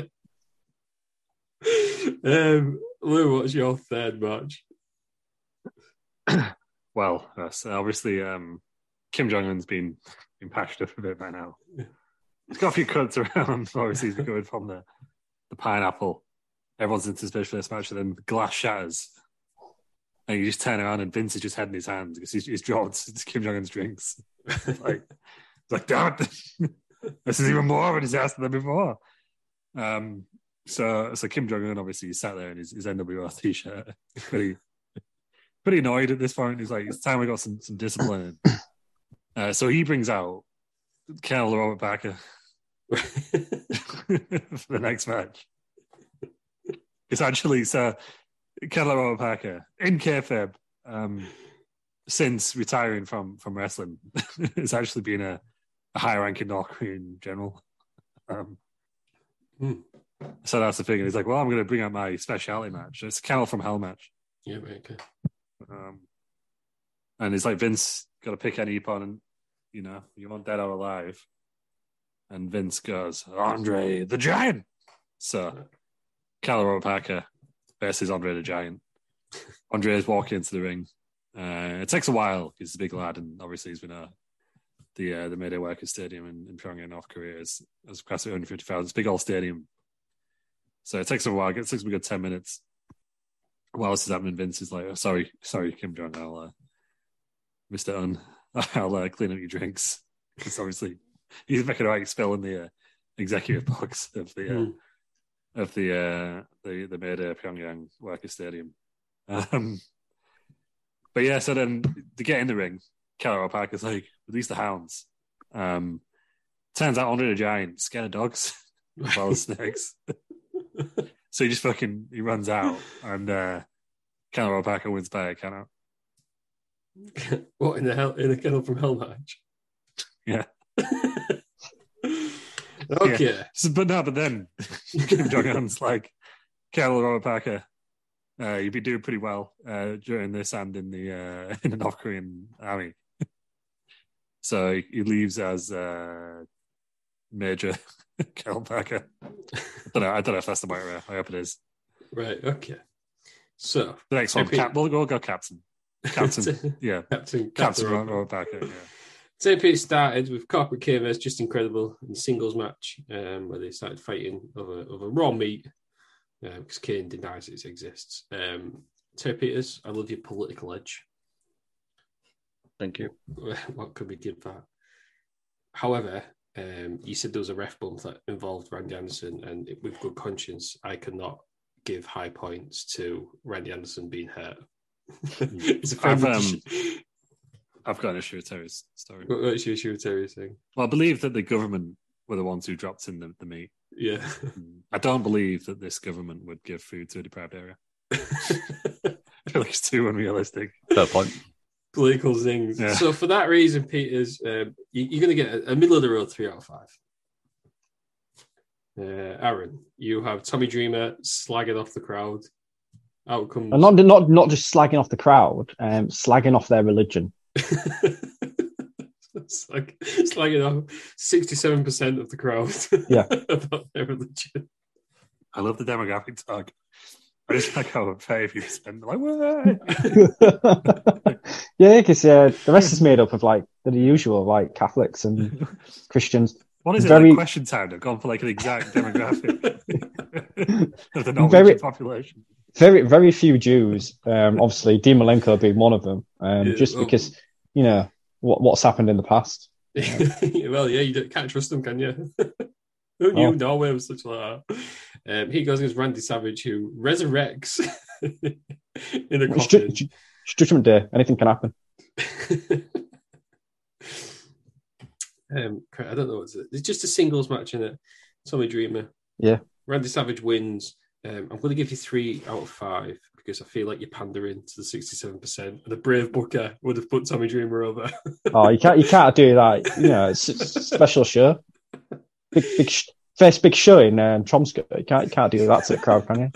um, Lou, what's your third match? Well, yes, obviously, um, Kim Jong Un's been been patched up a bit by now. He's got a few cuts around. Obviously, he's going from the the pineapple. Everyone's anticipation for this match, and then the glass shatters, and you just turn around, and Vince is just head in his hands because he's, he's dropped Kim Jong Un's drinks. like, like, damn it, this is even more of a disaster than before. Um, so, so Kim Jong Un obviously sat there in his, his NWO t-shirt, pretty, pretty annoyed at this point. He's like, it's time we got some some discipline. Uh, so he brings out Colonel Robert Parker for the next match. It's actually so Colonel Robert Parker in kayfabe, um, since retiring from from wrestling, has actually been a, a high ranking North in general. Um, Hmm. So that's the thing. And he's like, well, I'm going to bring out my speciality match. It's a Kennel from Hell match. Yeah, right, okay. Um, and it's like Vince got to pick any opponent, you know, you want dead or alive. And Vince goes, Andre the Giant. So, Colonel Parker versus Andre the Giant. Andre is walking into the ring. Uh, it takes a while. He's a big lad, and obviously he's been a the uh, the Mayday Workers Stadium in, in Pyongyang, North Korea, is has capacity of 150,000. It's a big old stadium. So it takes a while. It takes a good 10 minutes. While this is happening, Vince is like, oh, sorry, sorry, Kim Jong, I'll, uh, Mr. Un, I'll uh, clean up your drinks. Because obviously he's making a right spill in the uh, executive box of the uh, of the uh, the the Mayday Pyongyang Workers Stadium. Um, but yeah, so then to get in the ring, Colonel Parker's like, release the hounds. Um, turns out Andre the Giant scared of dogs as well as snakes. so he just fucking he runs out and uh Colonel Parker wins by a count out. what in the hell in a kennel from hell match? Yeah. okay. Yeah. So, but no, but then Kim Jong Un's like, Colonel Robert Parker, uh, you'd be doing pretty well uh, during this and in the uh, in the North Korean army. So he, leaves as uh, Major Carol Parker. I don't know. I don't know if that's the right way. I hope it is. Right. Okay. So The next one, Cap, we'll, we'll go Captain. Captain, yeah, Captain Captain Captain Robert Parker. Yeah. TP started with Corporate K versus Justin Credible in singles match, um, where they started fighting over, over raw meat because Kane denies it exists. Um, Terry Peters, I love your political edge. Thank you. what could we give that? However, um, you said there was a ref bump that involved Randy Anderson, and with good conscience, I cannot give high points to Randy Anderson being hurt. it's a I've, um, I've got an issue with Terry's story. What- What's your issue with Terry thing? Well, I believe that the government were the ones who dropped in the, the meat. Yeah. I don't believe that this government would give food to a deprived area. I feel like it's too unrealistic. Fair point. Political things. Yeah. So for that reason, Peters, um, you, you're going to get a, a middle of the road three out of five. Uh, Aaron, you have Tommy Dreamer slagging off the crowd. Outcomes. And not not not just slagging off the crowd, um, slagging off their religion. it's like slagging off sixty-seven percent of the crowd. Yeah. about their religion. I love the demographic talk. I just like how very few spend like, "Way!" yeah, because uh, the rest is made up of like the usual, like Catholics and Christians. What is it Very- like question time? They've gone for like an exact demographic of the Norwegian Very- population. Very very few Jews. Um, obviously, Dean Malenko being one of them, um, Yeah, just well- because you know what what's happened in the past. well, yeah, you can't trust them, can you? Who knew Oh. Norway was such like that? Um, he goes against Randy Savage, who resurrects in a It's coffin. ju- ju- Judgment Day. Anything can happen. um, I don't know what's it. It's just a singles match in it. Tommy Dreamer. Yeah. Randy Savage wins. Um, I'm going to give you three out of five because I feel like you're pandering to the 67%. And the brave booker would have put Tommy Dreamer over. Oh, you can't you can't do that. You know, it's, it's a special show. Big big first big show in um, Tromsø. You can't you can't do that to the crowd, can you?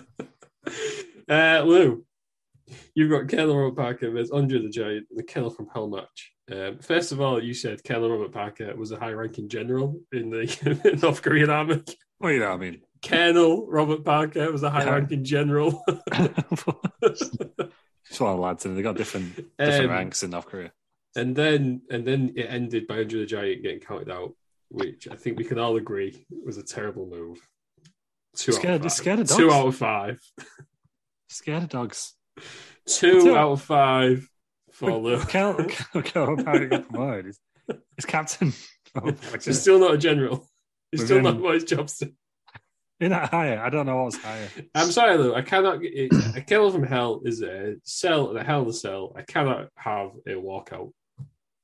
Uh, Lou, you've got Colonel Robert Parker versus Andre the Giant in the Kennel from Hell match. Um, first of all, you said Colonel Robert Parker was a high ranking general in the North Korean army. Well, you know, what I mean, Colonel Robert Parker was a high ranking general. just one of the lads, and they got different different Um, ranks in North Korea. and then and then it ended by Andrew the Giant getting counted out, which I think we can all agree was a terrible move. Two Scared- out of five. scared of Two out of five. Scared of dogs. Two Two. out of five for Lou. Kel, Kel, Kel, how got promoted? He's captain. Oh, He's still not a general. He's still not what his job's to. in that higher. I don't know what's higher. I'm sorry, Lou. I cannot. It, a kill from hell is a cell and a hell in a cell. I cannot have a walkout.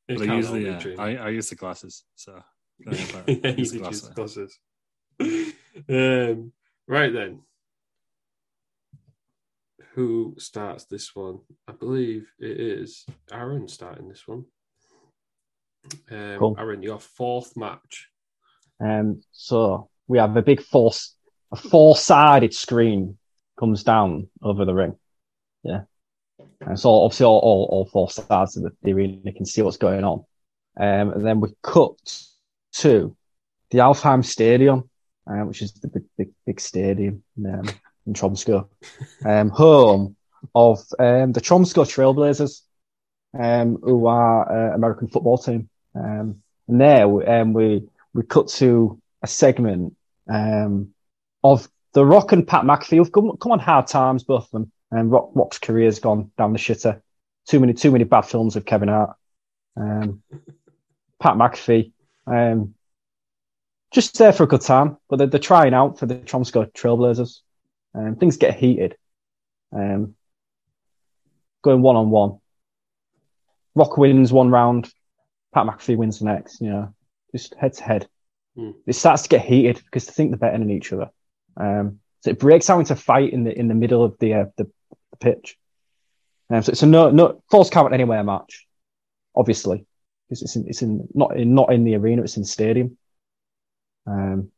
It I use the uh. I, I use the glasses, so go ahead, Clara. yeah, you Use the did use glasses. the glasses. um, right then, who starts this one? I believe it is Aaron starting this one. Um, Cool. Aaron, your fourth match. Um, so we have a big force, a four-sided screen comes down over the ring. Yeah. And so obviously all, all, all four sides of the, the arena can see what's going on. Um, and then we cut to the Alfheim Stadium, um, which is the big, big, big stadium um, in Tromsø, um, home of um, the Tromsø Trailblazers, um, who are an American football team. Um, and there we, um, we we cut to a segment of The Rock and Pat McAfee. Come, come on hard times, both of them. And Rock, Rock's career's gone down the shitter. Too many, too many bad films with Kevin Hart. Pat McAfee, um, just there for a good time, but they're, they're trying out for the Tromsø Trailblazers. Um, things get heated. Um, going one on one. Rock wins one round. Pat McAfee wins the next. You know, just head to head. Hmm. It starts to get heated because they think they're better than each other. Um, so it breaks out into fight in the in the middle of the uh, the, the pitch. Um, so it's a no no falls count anywhere match, obviously, because it's in, it's in not in not in the arena, it's in the stadium. Um,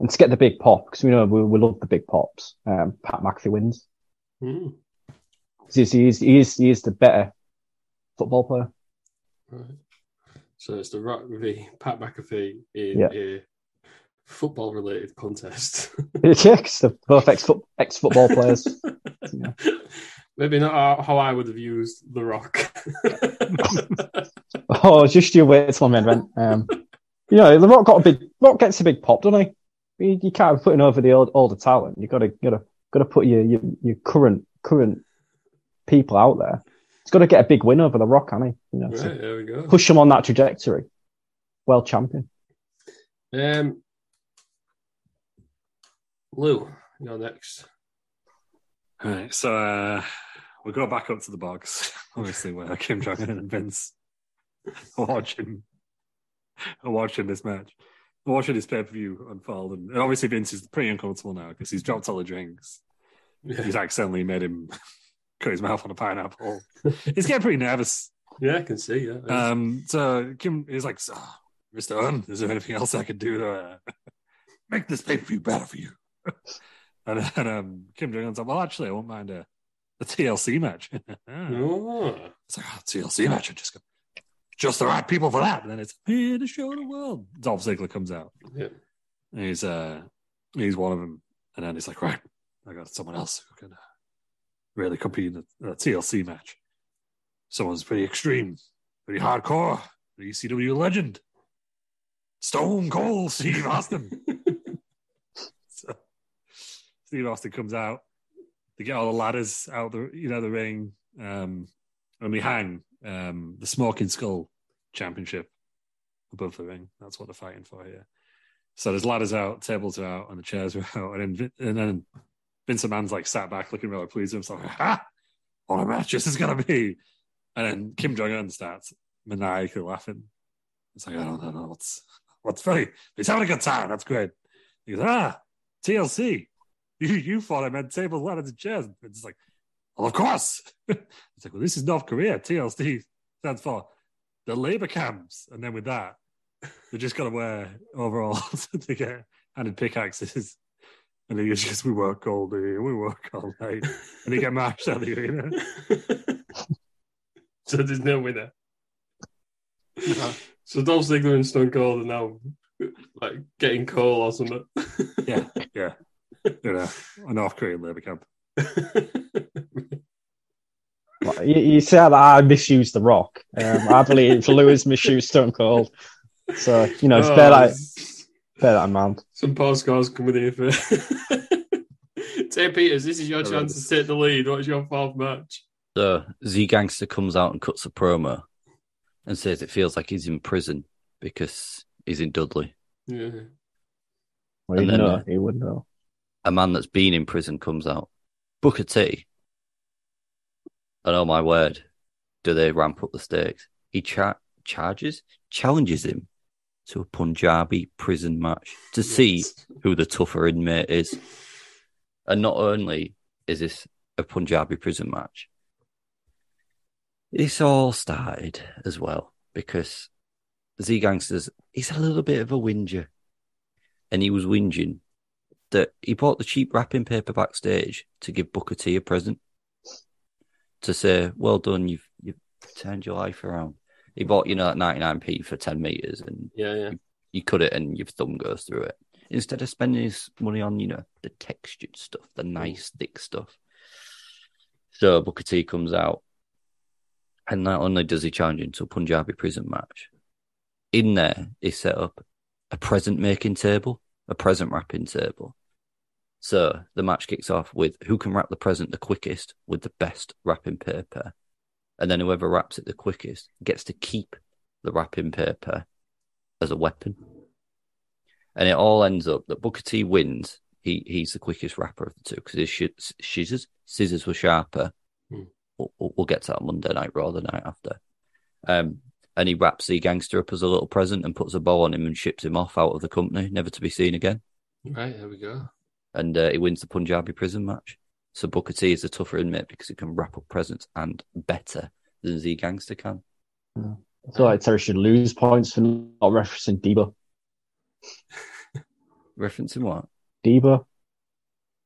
and to get the big pop because we know we, we love the big pops. Um, Pat McAfee wins. Hmm. 'Cause He's, he is he is he is the better football player. Right. So it's the Rock v Pat McAfee in Yeah. a football related contest. yeah, they're both ex ex football players. Yeah. Maybe not how- I would have used the Rock. Oh, just you wait till I'm in rent. Um, you know, the Rock got a big Rock gets a big pop, doesn't he? You, you can't be putting over the old older talent. You gotta gotta gotta put your your, your current current people out there. He's got to get a big win over the Rock, hasn't he? You know, right, there we go. push him on that trajectory. World champion. Um, Lou, you're next. All right, so uh, we go back up to the box, obviously, where Kim Jong Un and Vince are watching, are watching this match, are watching this pay per view unfold. And obviously, Vince is pretty uncomfortable now because he's dropped all the drinks. He's accidentally made him cut his mouth on a pineapple. he's getting pretty nervous. Yeah, I can see. Yeah. Um, so Kim is like, oh, Mr. Un, is there anything else I can do to uh, make this pay per view better for you? and, and um, Kim Jong Un's like, well, actually, I won't mind a, a TLC match. oh. It's like, oh, TLC match. I just go, just the right people for that. And then it's here to show the world. Dolph Ziggler comes out. Yeah. And he's uh he's one of them. And then he's like, right, I got someone else who can uh, really compete in a, a TLC match. Someone's pretty extreme, pretty hardcore, the ECW legend. Stone Cold Steve Austin. Steve Austin comes out. They get all the ladders out the you know the ring, um, and we hang um, the Smoking Skull Championship above the ring. That's what they're fighting for here. So there's ladders out, tables are out, and the chairs are out, and then and then Vince McMahon's like sat back looking really pleased with himself. Ha! What a match this is gonna be! And then Kim Jong Un starts maniacally laughing. It's like I don't know what's what's funny. He's having a good time. That's great. He goes, ah, TLC. You you thought I meant tables, ladders, and chairs. And it's like, well, of course. it's like, well, this is North Korea. TLC stands for the labor camps. And then with that, they just got to wear overalls to get handed pickaxes. And then it's just, we work all day, we work all night. And they get marched out of the arena. so there's no winner. Uh-huh. So Dolph Ziggler and Stone Cold are now like getting coal or something. Yeah, yeah. You know, a North Korean labor camp. You, you say that I misused The Rock. Um, I believe it's Lewis misused Stone Cold. So, you know, Oh, bear, that, bear that in mind. Some postcards coming here for Tay Peters. This is your chance to take the lead. What's your fourth match? So Z Gangster comes out and cuts a promo and says it feels like he's in prison because he's in Dudley. Yeah. Well, And you then, know, uh, he would know. A man that's been in prison comes out. Booker T. And oh my word, do they ramp up the stakes? He cha- charges, challenges him to a Punjabi prison match to see who the tougher inmate is. And not only is this a Punjabi prison match, this all started as well because Z Gangsters, he's a little bit of a whinger. And he was whinging that he bought the cheap wrapping paper backstage to give Booker T a present to say, well done, you've, you've turned your life around. He bought, you know, that 99p for 10 meters and Yeah, yeah. you cut it and your thumb goes through it. Instead of spending his money on, you know, the textured stuff, the mm. nice thick stuff. So Booker T comes out, and not only does he challenge him to a Punjabi prison match, in there he set up a present making table, a present wrapping table. So the match kicks off with who can wrap the present the quickest with the best wrapping paper. And then whoever wraps it the quickest gets to keep the wrapping paper as a weapon. And it all ends up that Booker T wins. He he's the quickest rapper of the two because his sh- scissors scissors were sharper. Hmm. We'll, we'll, get to that Monday night Raw the night after. Um, and he wraps the gangster up as a little present and puts a bow on him and ships him off out of the company, never to be seen again. Right, there we go. And uh, he wins the Punjabi prison match. So Booker T is a tougher inmate because he can wrap up presents and better than Z Gangster can. So like Terry should lose points for not referencing Deebo. Referencing what? Deebo.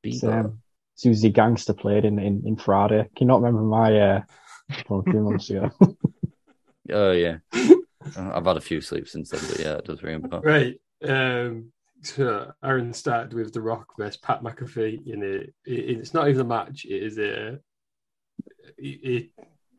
Bieber. Um, Susie Gangster played in, in, in Friday. Can you not remember my uh from a few months ago? Oh yeah, I've had a few sleeps since then, but yeah, it does ring a bell. Right. Um, so Aaron started with The Rock versus Pat McAfee in a. It, it's not even a match. It is a, a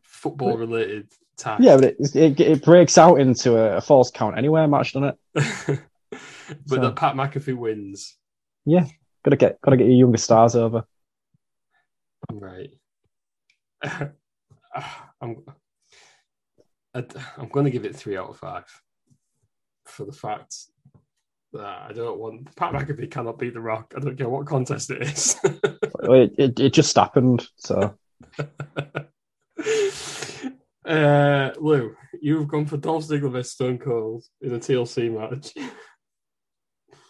football related tag. yeah, but it, it it breaks out into a, a falls count anywhere match, doesn't it? but So- that Pat McAfee wins. Yeah, gotta get gotta get your younger stars over. Right. I'm. I'm going to give it three out of five for the fact I don't want Pat McAfee cannot beat The Rock. I don't care what contest it is. It, it, it just happened, so uh, Lou, you've gone for Dolph Ziggler versus Stone Cold in a TLC match.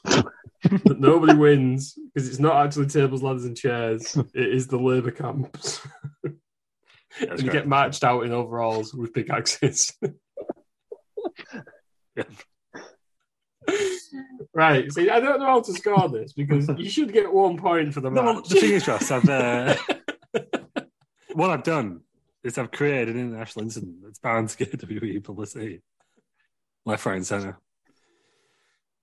but nobody wins because it's not actually tables, ladders, and chairs. It is the labour camps. and you get marched out in overalls with big axes. Right. See, I don't know how to score this because you should get one point for the No, well, the thing is, Ross, I've, uh, what I've done is I've created an international incident that's bound to get WWE publicity left, right, and centre.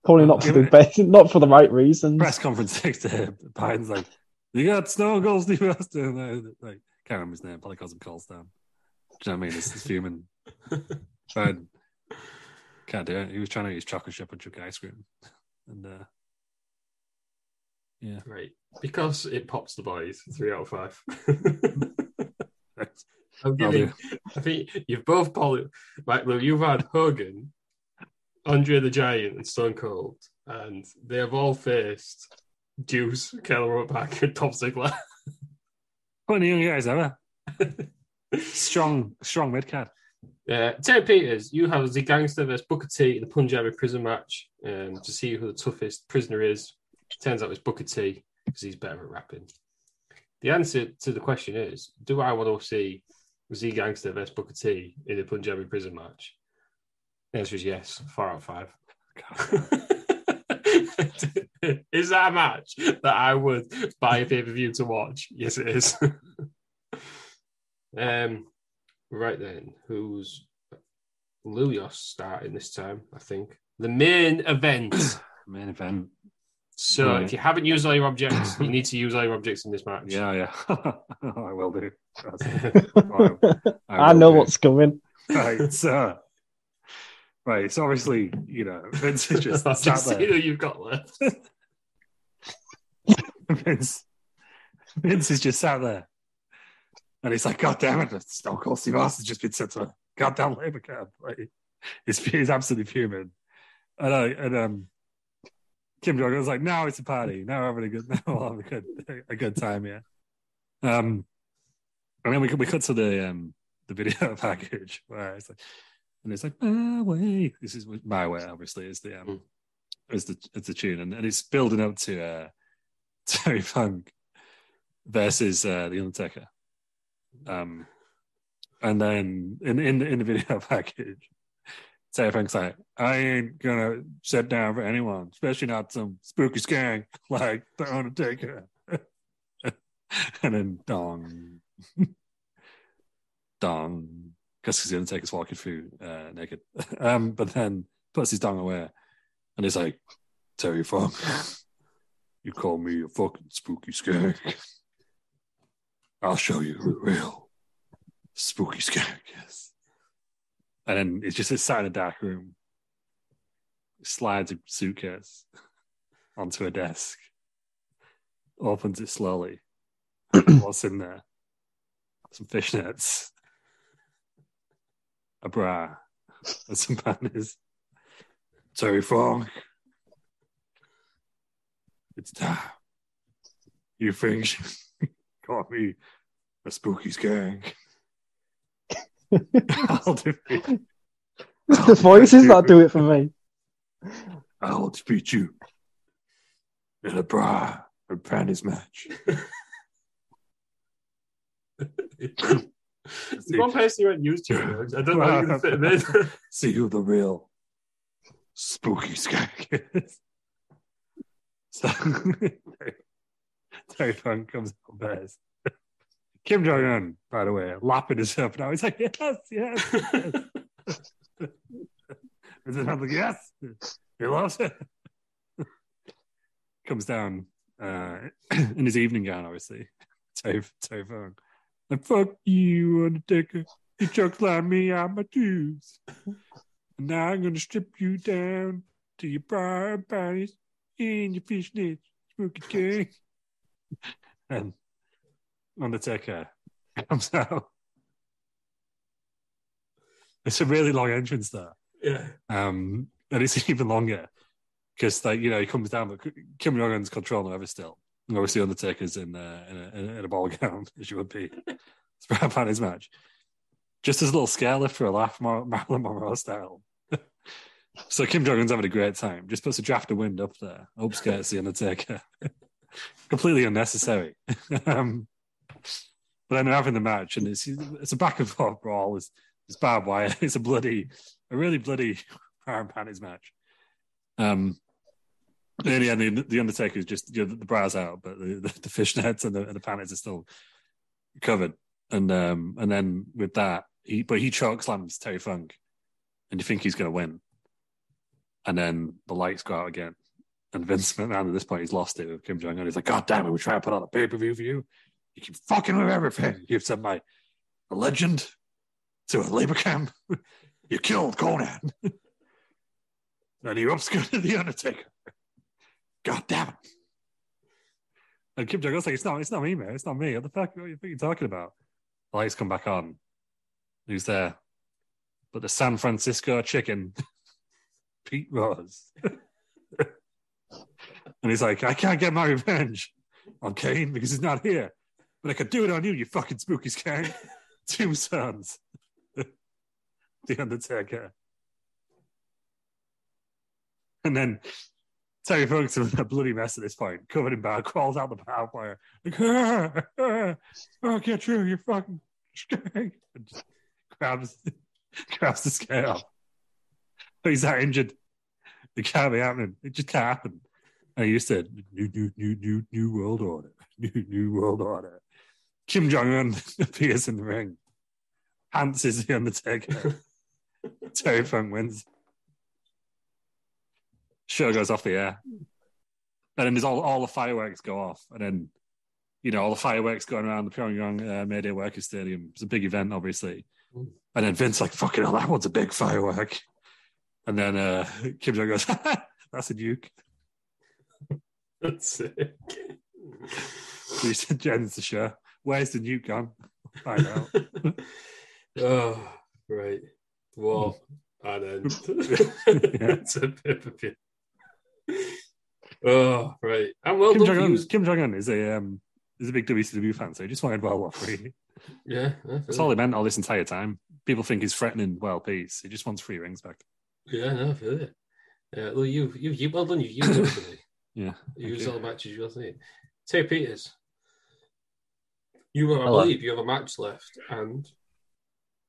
Probably not for the best, not for the right reasons. Press conference next to him, Biden's like, "You got Snow Cold Steve Austin." And I- Like, can't remember his name. Probably calls him Colstown. Do you know what I mean? It's, it's fuming. Biden can't do it. He was trying to use chocolate chip and chuck ice cream, and uh, yeah, Right. Because it pops the boys. Three out of five. I'm giving. I think you've both probably, right, Lou, you've had Hogan, Andre the Giant, and Stone Cold, and they have all faced Deuce, Keller back, and Top Ziggler. One of the young guys ever. strong, strong mid card. Uh, Terry Peters, you have the gangster versus Booker T in the Punjabi prison match um, to see who the toughest prisoner is. Turns out it's Booker T because he's better at rapping. The answer to the question is Do I want to see Z Gangster versus Booker T in the Punjabi prison match? The answer is yes, four out of five. is that a match that I would buy a pay per view to watch? Yes, it is. um, right then, who's Lulios starting this time? I think the main event. Main event. So Right. if you haven't used all your objects, you need to use all your objects in this match. Yeah, yeah. I will do. I know what's coming. right. So, right. So obviously, you know, Vince is just I'll sat just see who there. you've got left. Vince, Vince is just sat there, and he's like, "God damn it! Stone Cold Steve Austin's just been sent to a goddamn labor camp." Like, he's, he's absolutely fuming. And I and um, Kim Jong was like, "Now it's a party. Now we're having a good, now we'll have a good, a good time here." Um, and then we we cut to the um the video package where it's like, and it's like, "My way." This is my way, obviously, is the um, is the is the tune, and, and it's building up to uh, Terry Funk versus uh, the Undertaker. Um, and then in in the, in the video package, Funk's like, "I ain't gonna sit down for anyone, especially not some spooky skank like the Undertaker." and then dong, dong, because the Undertaker's walking through uh, naked. Um, but then puts his dong away, and he's like, "Terry Funk." You call me a fucking spooky skank. I'll show you the real spooky skank is. And then it's just sat in a dark room, slides a suitcase onto a desk, opens it slowly. What's in there? Some fishnets, a bra, and some panties. Terry Funk. It's time. You think call me a spooky skank? I'll defeat, the voices that do it for me. I'll defeat you in a bra and panties match. There's one person you haven't used to. I don't know how you're going to fit him in. See who the real spooky skank is. So Funk comes up first. Kim Jong Un, by the way, lapping himself now. He's like, yes, yes. yes. Is it not like, yes, he loves it. Comes down uh, in his evening gown, obviously. Terry Funk. And fuck you, Undertaker. You choked like me out my shoes. And now I'm going to strip you down to your and panties and your fishnets, spooky king. And Undertaker comes out. It's a really long entrance there. yeah. Um, and it's even longer because, like, you know, he comes down, but Kim Jong Un's controlling over still. And obviously, Undertaker's in, uh, in, a, in a ball gown, as you would be. Bra and Panties match. Just as a little scare lift for a laugh, Mar- Marilyn Monroe style. so Kim Jong Un's having a great time. Just puts a draft of wind up there. Hope scares the Undertaker. Completely unnecessary. um, but then they're having the match, and it's it's a back and forth brawl. It's, it's barbed wire. It's a bloody, a really bloody Bra and Panties match. Um, yeah, the, the Undertaker's just you know, the bras out, but the, the, the fishnets and the, and the panties are still covered. And um, and then with that, he but he choke slams Terry Funk, and you think he's going to win. And then the lights go out again, and Vince McMahon at this point he's lost it with Kim Jong Un. He's like, God damn it, we're trying to put on a pay per view for you. You keep fucking with everything. You've sent my a legend to a labor camp. you killed Konnan. and you upskirted the Undertaker. God damn it. And Kim Jong Un's like, it's not, it's not me, man. It's not me. What the fuck what are you talking about? The lights come back on. Who's there? But the San Francisco chicken, Pete Rose. And he's like, I can't get my revenge on Kane because he's not here. But I could do it on you, you fucking spooky skank. Two sons. the Undertaker. And then Terry Funk's a bloody mess at this point, covered in blood, crawls out the power wire, like, ah, ah, get through, you fucking skank. And just grabs, grabs the scale. He's that injured. It can't be happening. It just can't happen. And you said, new, new, new, new, new world order. New, new world order. Kim Jong Un appears in the ring. Hans is the Undertaker. Terry Funk wins. Show goes off the air. And then there's all, all the fireworks go off. And then, you know, all the fireworks going around the Pyongyang uh, Mayday Workers Stadium. It's a big event, obviously. And then Vince like, fucking hell, that one's a big firework. And then uh, Kim Jong goes, that's a nuke. That's sick. He said, Jen's the show. Where's the new gone? Find out. oh, right. Well, and then it's a pay per view. Oh, right. And well Kim done Jong-un, you. Kim Jong Un is a um, is a big WCW fan, so he just wanted world war three. Yeah, That's all it. he meant all this entire time. People think he's threatening world peace. He just wants three rings back. Yeah, no, I feel it. Yeah, well, you, you, you, well done. You've used. You thank used you. all the matches you'll see. Terry Peters, you have, I Hello. believe, you have a match left and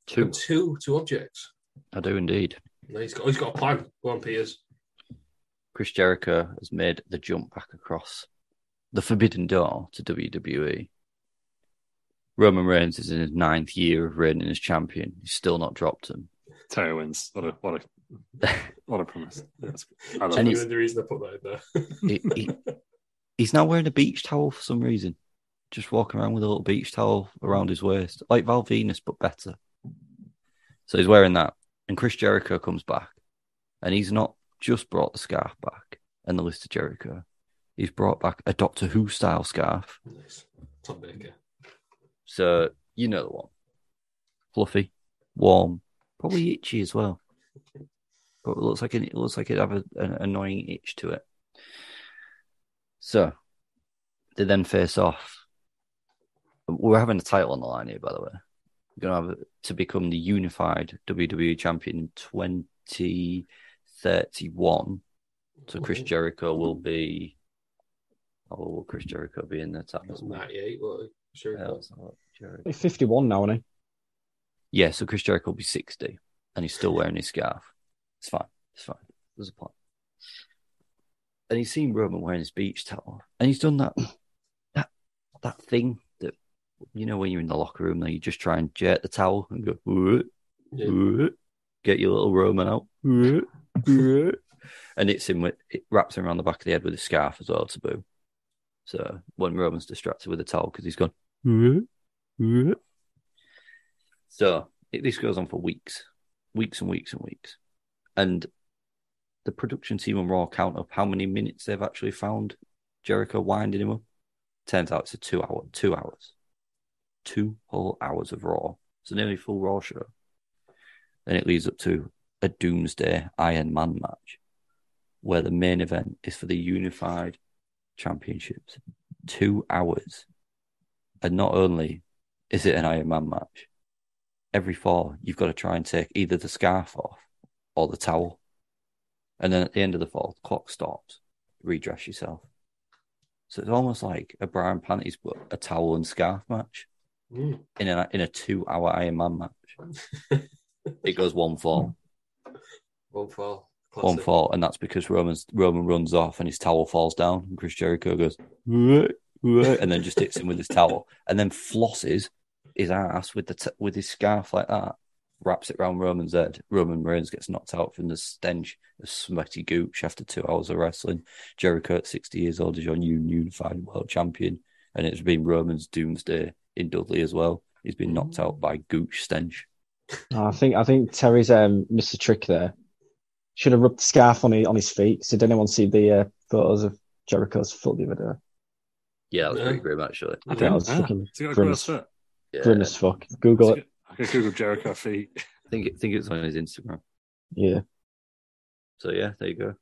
Two. and two, two objects. I do indeed. No, he's got, he's got a plan. Go on, Peters. Chris Jericho has made the jump back across the forbidden door to WWE. Roman Reigns is in his ninth year of reigning as champion. He's still not dropped him. Terry wins. What a what a what a promise. That's good. I love And he's- the reason I put that in there. He, he, he's now wearing a beach towel for some reason. Just walking around with a little beach towel around his waist, like Val Venis, but better. So he's wearing that. And Chris Jericho comes back. And he's not just brought the scarf back and the list of Jericho. He's brought back a Doctor Who style scarf. nice. Tom Baker. So you know the one. Fluffy, warm, probably itchy as well. But it looks like it, it looks like it have a, an annoying itch to it. So they then face off. We're having a title on the line here, by the way. We're going to have to become the unified WWE champion in 2031. So Chris. Jericho will be. How old will Chris Jericho be in the That's title? 98. Well, sure. Yeah, let's have a look. Jericho. He's 51 now, isn't he? Yeah, so Chris Jericho will be 60 and he's still wearing his scarf. It's fine. It's fine. There's a plan. And he's seen Roman wearing his beach towel. And he's done that that that thing that you know when you're in the locker room, then you just try and jerk the towel and go, "Whoa, Yeah. whoa," get your little Roman out. And it's him with it wraps him around the back of the head with a scarf as well to boo. So when Roman's distracted with the towel because he's gone. So it, this goes on for weeks, weeks and weeks and weeks. And the production team on Raw count up how many minutes they've actually found Jericho winding him up. Turns out it's a two hour, two hours, two whole hours of Raw. It's nearly full Raw show. Then it leads up to a Doomsday Iron Man match, where the main event is for the Unified Championships. Two hours, and not only is it an Iron Man match? Every fall, you've got to try and take either the scarf off or the towel. And then at the end of the fall, the clock stops, redress yourself. So it's almost like a bra and panties, but a towel and scarf match Mm. in a in a two hour Iron Man match. it goes one fall, One fall. one fall, and that's because Roman's Roman runs off and his towel falls down, and Chris Jericho goes "Wah, wah," and then just hits him with his towel, and then flosses his ass with the t- with his scarf like that, wraps it around Roman's head. Roman Reigns gets knocked out from the stench of sweaty gooch after two hours of wrestling. Jericho at sixty years old is your new unified world champion, and it's been Roman's doomsday in Dudley as well. He's been knocked out by gooch stench. I think I think Terry's um, missed a trick there. Should have rubbed the scarf on his, on his feet. So did anyone see the uh, photos of Jericho's foot the other day? Yeah, that was Yeah. pretty grim actually. I Yeah, think I was ah, fucking it's got a grim as- Yeah, Grim as fuck. Google it. I could Google Jericho feet. I think it, think it's on his Instagram. Yeah. So yeah, there you go.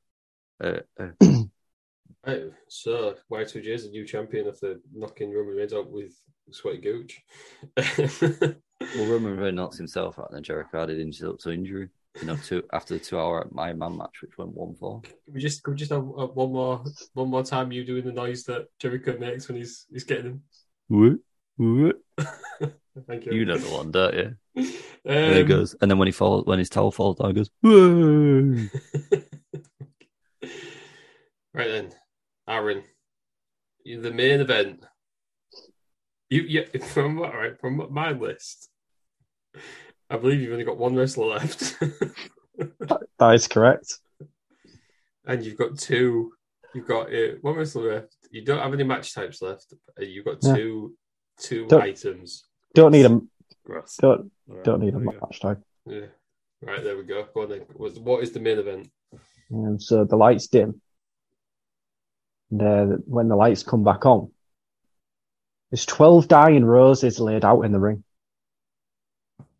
Uh, uh, Right, so Y2J is the new champion after knocking Roman Reigns out with sweaty gooch. well, Roman Reigns knocks himself out, and then Jericho added insult to injury. You know, two after the two-hour Iron Man match, which went one four. Can we just can we just have uh, one more one more time you doing the noise that Jericho makes when he's he's getting him? What? What? Thank you. You know the one, don't you? Um, And he goes, and then when he falls, when his towel falls down, he goes, "Whoa." right then, Aaron, you- the main event. You yeah from what right from my list. I believe you've only got one wrestler left, That is correct. and you've got two. You've got uh, one wrestler left. You don't have any match types left. Uh, You've got Yeah. two two Don't- items. Don't need a Gross. don't All right, don't need a there match tag. Yeah. Right there we go. Go on then. What what is the main event? Um, so the lights dim. And uh, when the lights come back on, there's 12 dying roses laid out in the ring.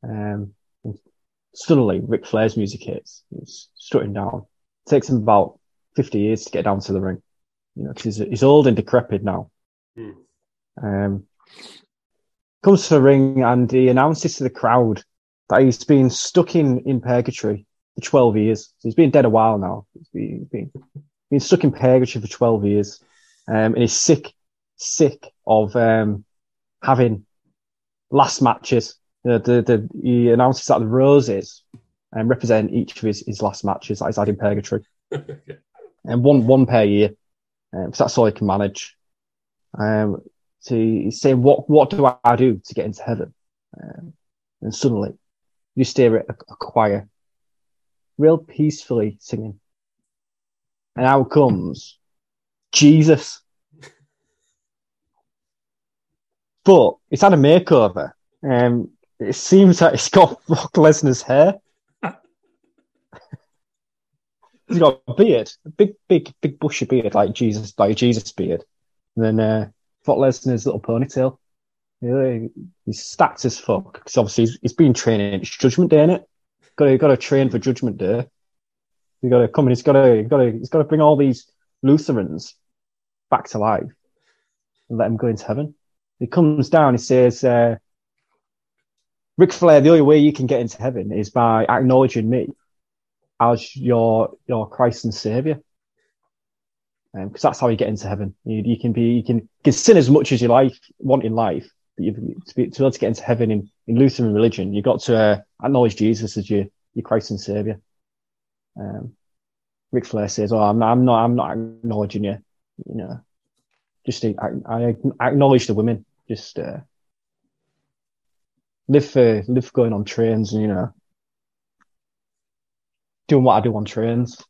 Um, and suddenly, Ric Flair's music hits. He's strutting down. It takes him about 50 years to get down to the ring. You know, 'cause he's, he's old and decrepit now. Hmm. Um, comes to the ring and he announces to the crowd that he's been stuck in, in purgatory for 12 years. So he's been dead a while now. He's been, been, been stuck in purgatory for 12 years. Um, and he's sick, sick of, um, having last matches. The, the, the, he announces that the roses um, represent each of his, his last matches that he's had in purgatory. And one, one per year. Um, 'cause that's all he can manage. Um, so say, what, what do I do to get into heaven? Um, and suddenly you stare at a, a choir real peacefully singing. And out comes Jesus. But it's had a makeover. Um, it seems that it's got Brock Lesnar's hair. He's got a beard, a big, big, big bushy beard, like Jesus, like Jesus beard. And then uh, Brock Lesnar's little ponytail. Yeah, he's stacked as fuck because obviously he's, he's been training. It's Judgment Day, innit? Got to, got to train for Judgment Day. You got to come and he's got to, got to, he's got to bring all these Lutherans back to life and let them go into heaven. He comes down. He says, uh, "Ric Flair, the only way you can get into heaven is by acknowledging me as your your Christ and Savior." Because that's how you get into heaven. You, you can be, you can, you can sin as much as you like, want in life, but you, to be, to be able to get into heaven in, in Lutheran religion, you've got to uh, acknowledge Jesus as your, your Christ and Savior. Um, Ric Flair says, "Oh, I'm I'm not, I'm not acknowledging you. You know, just I, I acknowledge the women. Just uh, live for live going on trains, and you know, doing what I do on trains."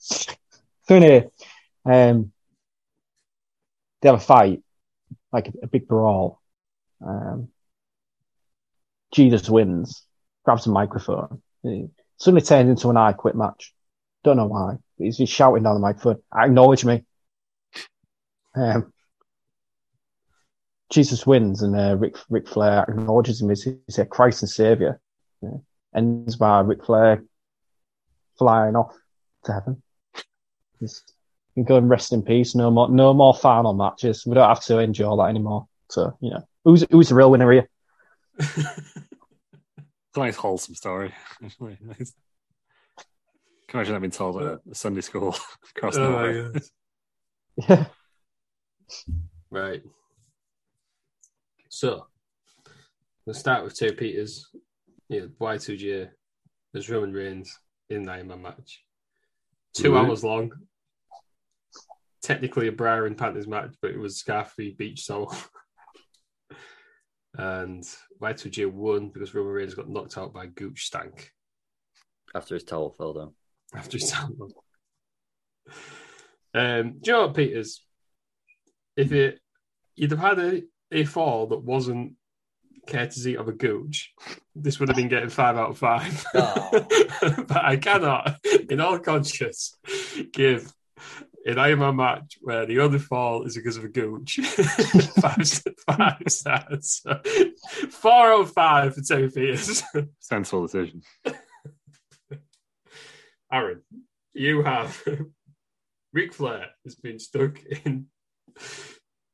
So anyway, um, they have a fight, like a, a big brawl. Um, Jesus wins, grabs a microphone. Suddenly turns into an I quit match. Don't know why. He's, he's shouting down the microphone, acknowledge me. Um, Jesus wins and uh, Rick, Ric Flair acknowledges him as his uh, Christ and Savior. Yeah. Ends by Ric Flair flying off to heaven. Just, you can go and rest in peace. No more, no more final matches. We don't have to endure that anymore. So, you know, Who's who's the real winner here? It's a nice wholesome story. actually. Nice. Can imagine that being told at a Sunday school across Oh my Norway. God. Yeah. Right. So, we'll start with two Peters. Yeah, Y2J. There's Roman Reigns in the Iron Man match. 2 Mhm. hours long. Technically a bra and panties match, but it was Scarf v Beach Soul. and Y2J won because Roman Reigns got knocked out by Gooch Stank After his towel fell down. after his time. Um, do you know what, Peters? If it you'd have had a, a fall that wasn't courtesy of a gooch, this would have been getting five out of five. but I cannot, in all conscience, give an Iron Man match where the only fall is because of a gooch. five, five stars. So, four out of five for Terry Peters. Sensible decision. Aaron, you have Ric Flair has been stuck in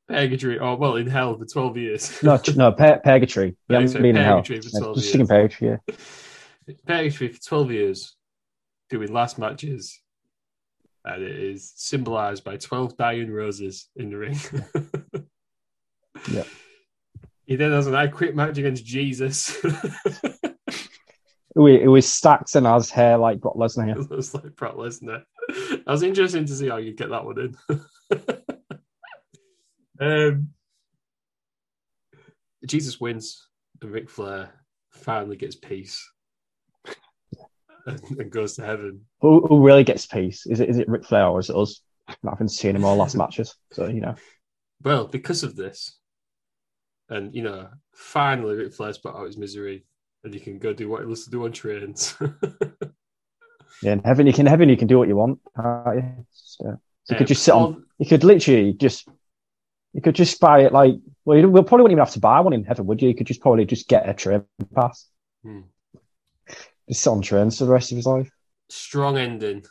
purgatory, or well, in hell for 12 years. No, ch- no, pur- purgatory. He Right, hasn't been in hell. for 12 Just years. purgatory, yeah. Purgatory for 12 years, doing last matches. And it is symbolized by 12 dying roses in the ring. Yeah. He then has an I quit match against Jesus. It was, was stacked and has hair like Brock Lesnar. It looks like Brock Lesnar. That was interesting to see how you get that one in. um, Jesus wins, and Ric Flair finally gets peace and, goes to heaven. Who, who really gets peace? Is it is it Ric Flair or is it us? I haven't seen him all last matches, so you know. Well, because of this, and you know, finally Ric Flair's put out his misery, and he can go do what he wants to do on trains. Yeah, in heaven you can in heaven you can do what you want. can't you? So, you Um, could just sit on. all- You could literally just. You could just buy it like. Well, you we'll probably wouldn't even have to buy one in heaven, would you? You could just probably just get a train pass. Hmm. Just sit on trains for the rest of his life. strong ending,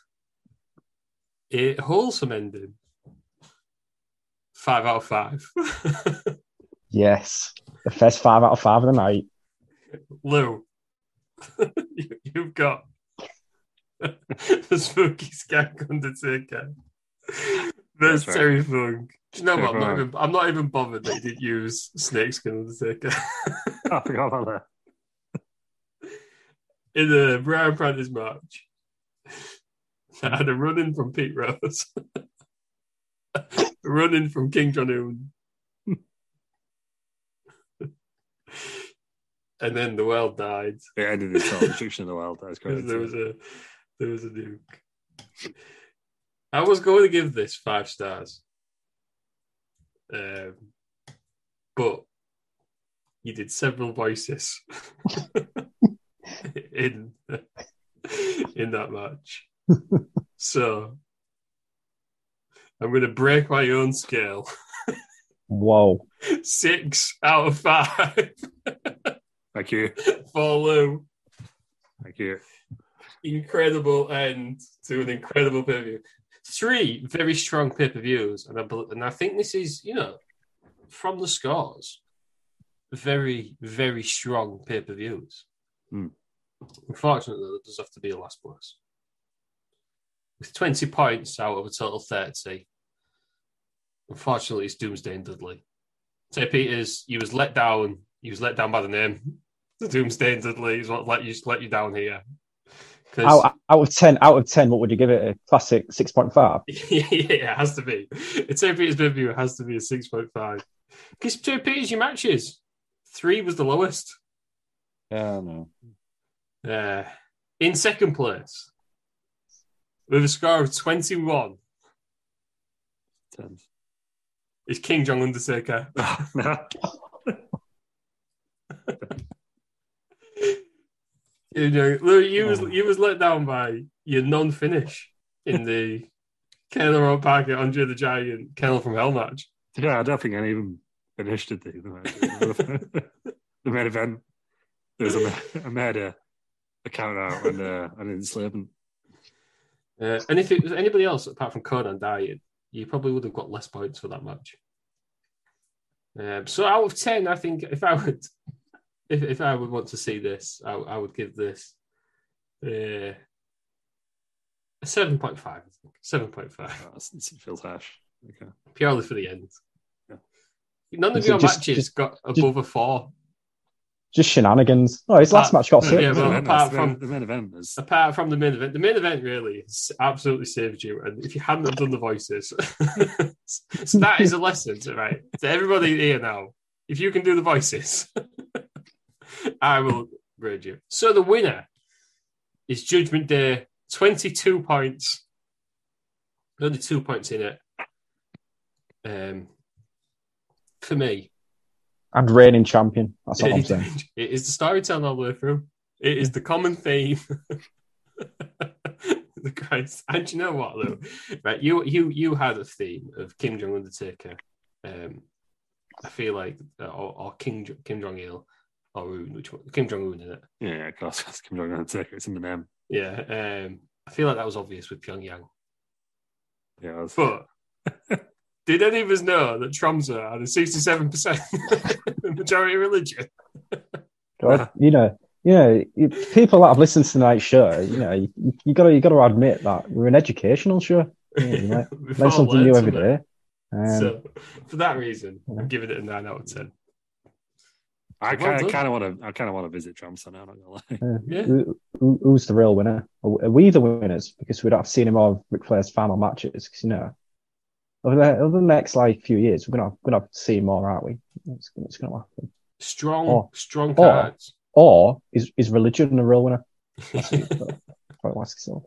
a wholesome ending. Five out of five. Yes, the first five out of five of the night. Lou, you- you've got the spooky skank Undertaker. There's That's right. Terry Funk. Do you know what? I'm not, even, I'm not even bothered that he didn't use Snakeskin Undertaker. I forgot about that. In the Brown Prentice match, I had a run in from Pete Rose, a run in from Kim Jong Un. and then the world died. It ended in destruction of the world. That's because great. there was a there was a nuke. I was going to give this five stars, um, but you did several voices in in that match, so I'm going to break my own scale. Whoa. Six out of five Thank you. for Lou. Thank you. incredible end to an incredible pay per view. Three very strong pay per views, and I bel- and I think this is you know from the scores, very very strong pay per views. Hmm. Unfortunately, there does have to be a last place with twenty points out of a total thirty. Unfortunately, it's Doomsday and Dudley. Say Peters, he was let down. He was let down by the name. The Doomsday and Dudley is what let you let you down here. Out, out of ten, out of ten, what would you give it? A classic six point five. yeah, it has to be. It's St. Peter's review. It has to be a six point five. Because St. Peter's your matches, three was the lowest. Yeah, no. Uh, in second place, with a score of twenty one, Ten. is Kim Jong Undertaker. no. You know, Lou, you was you was let down by your non finish in the Colonel Robert Parker Andre the Giant Kennel from Hell match. Yeah, I don't think any of them finished it. The, the main event. There was a made a, a count out and uh, I didn't sleep. And Uh, and if it was anybody else apart from Konnan dying, you probably would have got less points for that match. Um, so out of ten, I think if I would, if if I would want to see this, I, I would give this uh, a seven point five. Seven point five, Oh, it's- it's- it feels harsh. Okay. purely for the end. Yeah. None of So your just- matches just- got above a four. Just shenanigans. Oh, his last Uh, match got yeah, well, the, main event, apart from- the main event is Apart from the main event, the main event really has absolutely saved you. And if you hadn't have done the voices, so that is a lesson, to, right? To everybody here now, if you can do the voices, I will grade you. So the winner is Judgment Day, twenty-two points. Only two points in it. Um, for me, And reigning champion. That's all I'm saying. it is the storytelling all the way through. It is the common theme. the Christ. And you know what, though? Right, you you you had a theme of Kim Jong Undertaker. Um, I feel like, uh, or, or King Kim Jong Il, or Un, which one? Kim Jong Un in it. yeah, yeah, of course. It's Kim Jong Un Taker. It's in the name. Yeah, um, I feel like that was obvious with Pyongyang. Yeah, was- But did any of us know that Tromsø had a sixty-seven percent majority religion? God, you know, you know, people that have listened to tonight's show, you know, you, you gotta you gotta admit that we're an educational show. Yeah, you know, learn something new every day. something. Um, so for that reason, Yeah. I'm giving it a nine out of ten. I kind of kind of want to. I kind of want to visit Tromsø now. Not gonna lie. uh, Yeah. who, who- who's the real winner? Are are we the winners? Because we don't have seen him all of Ric Flair's final matches. Because you know, over the over the next like few years, we're gonna have, gonna see more, aren't we? It's, it's gonna happen. Strong, Or- strong cards. Or is is religion the real winner? That's what- that's what I'll ask yourself.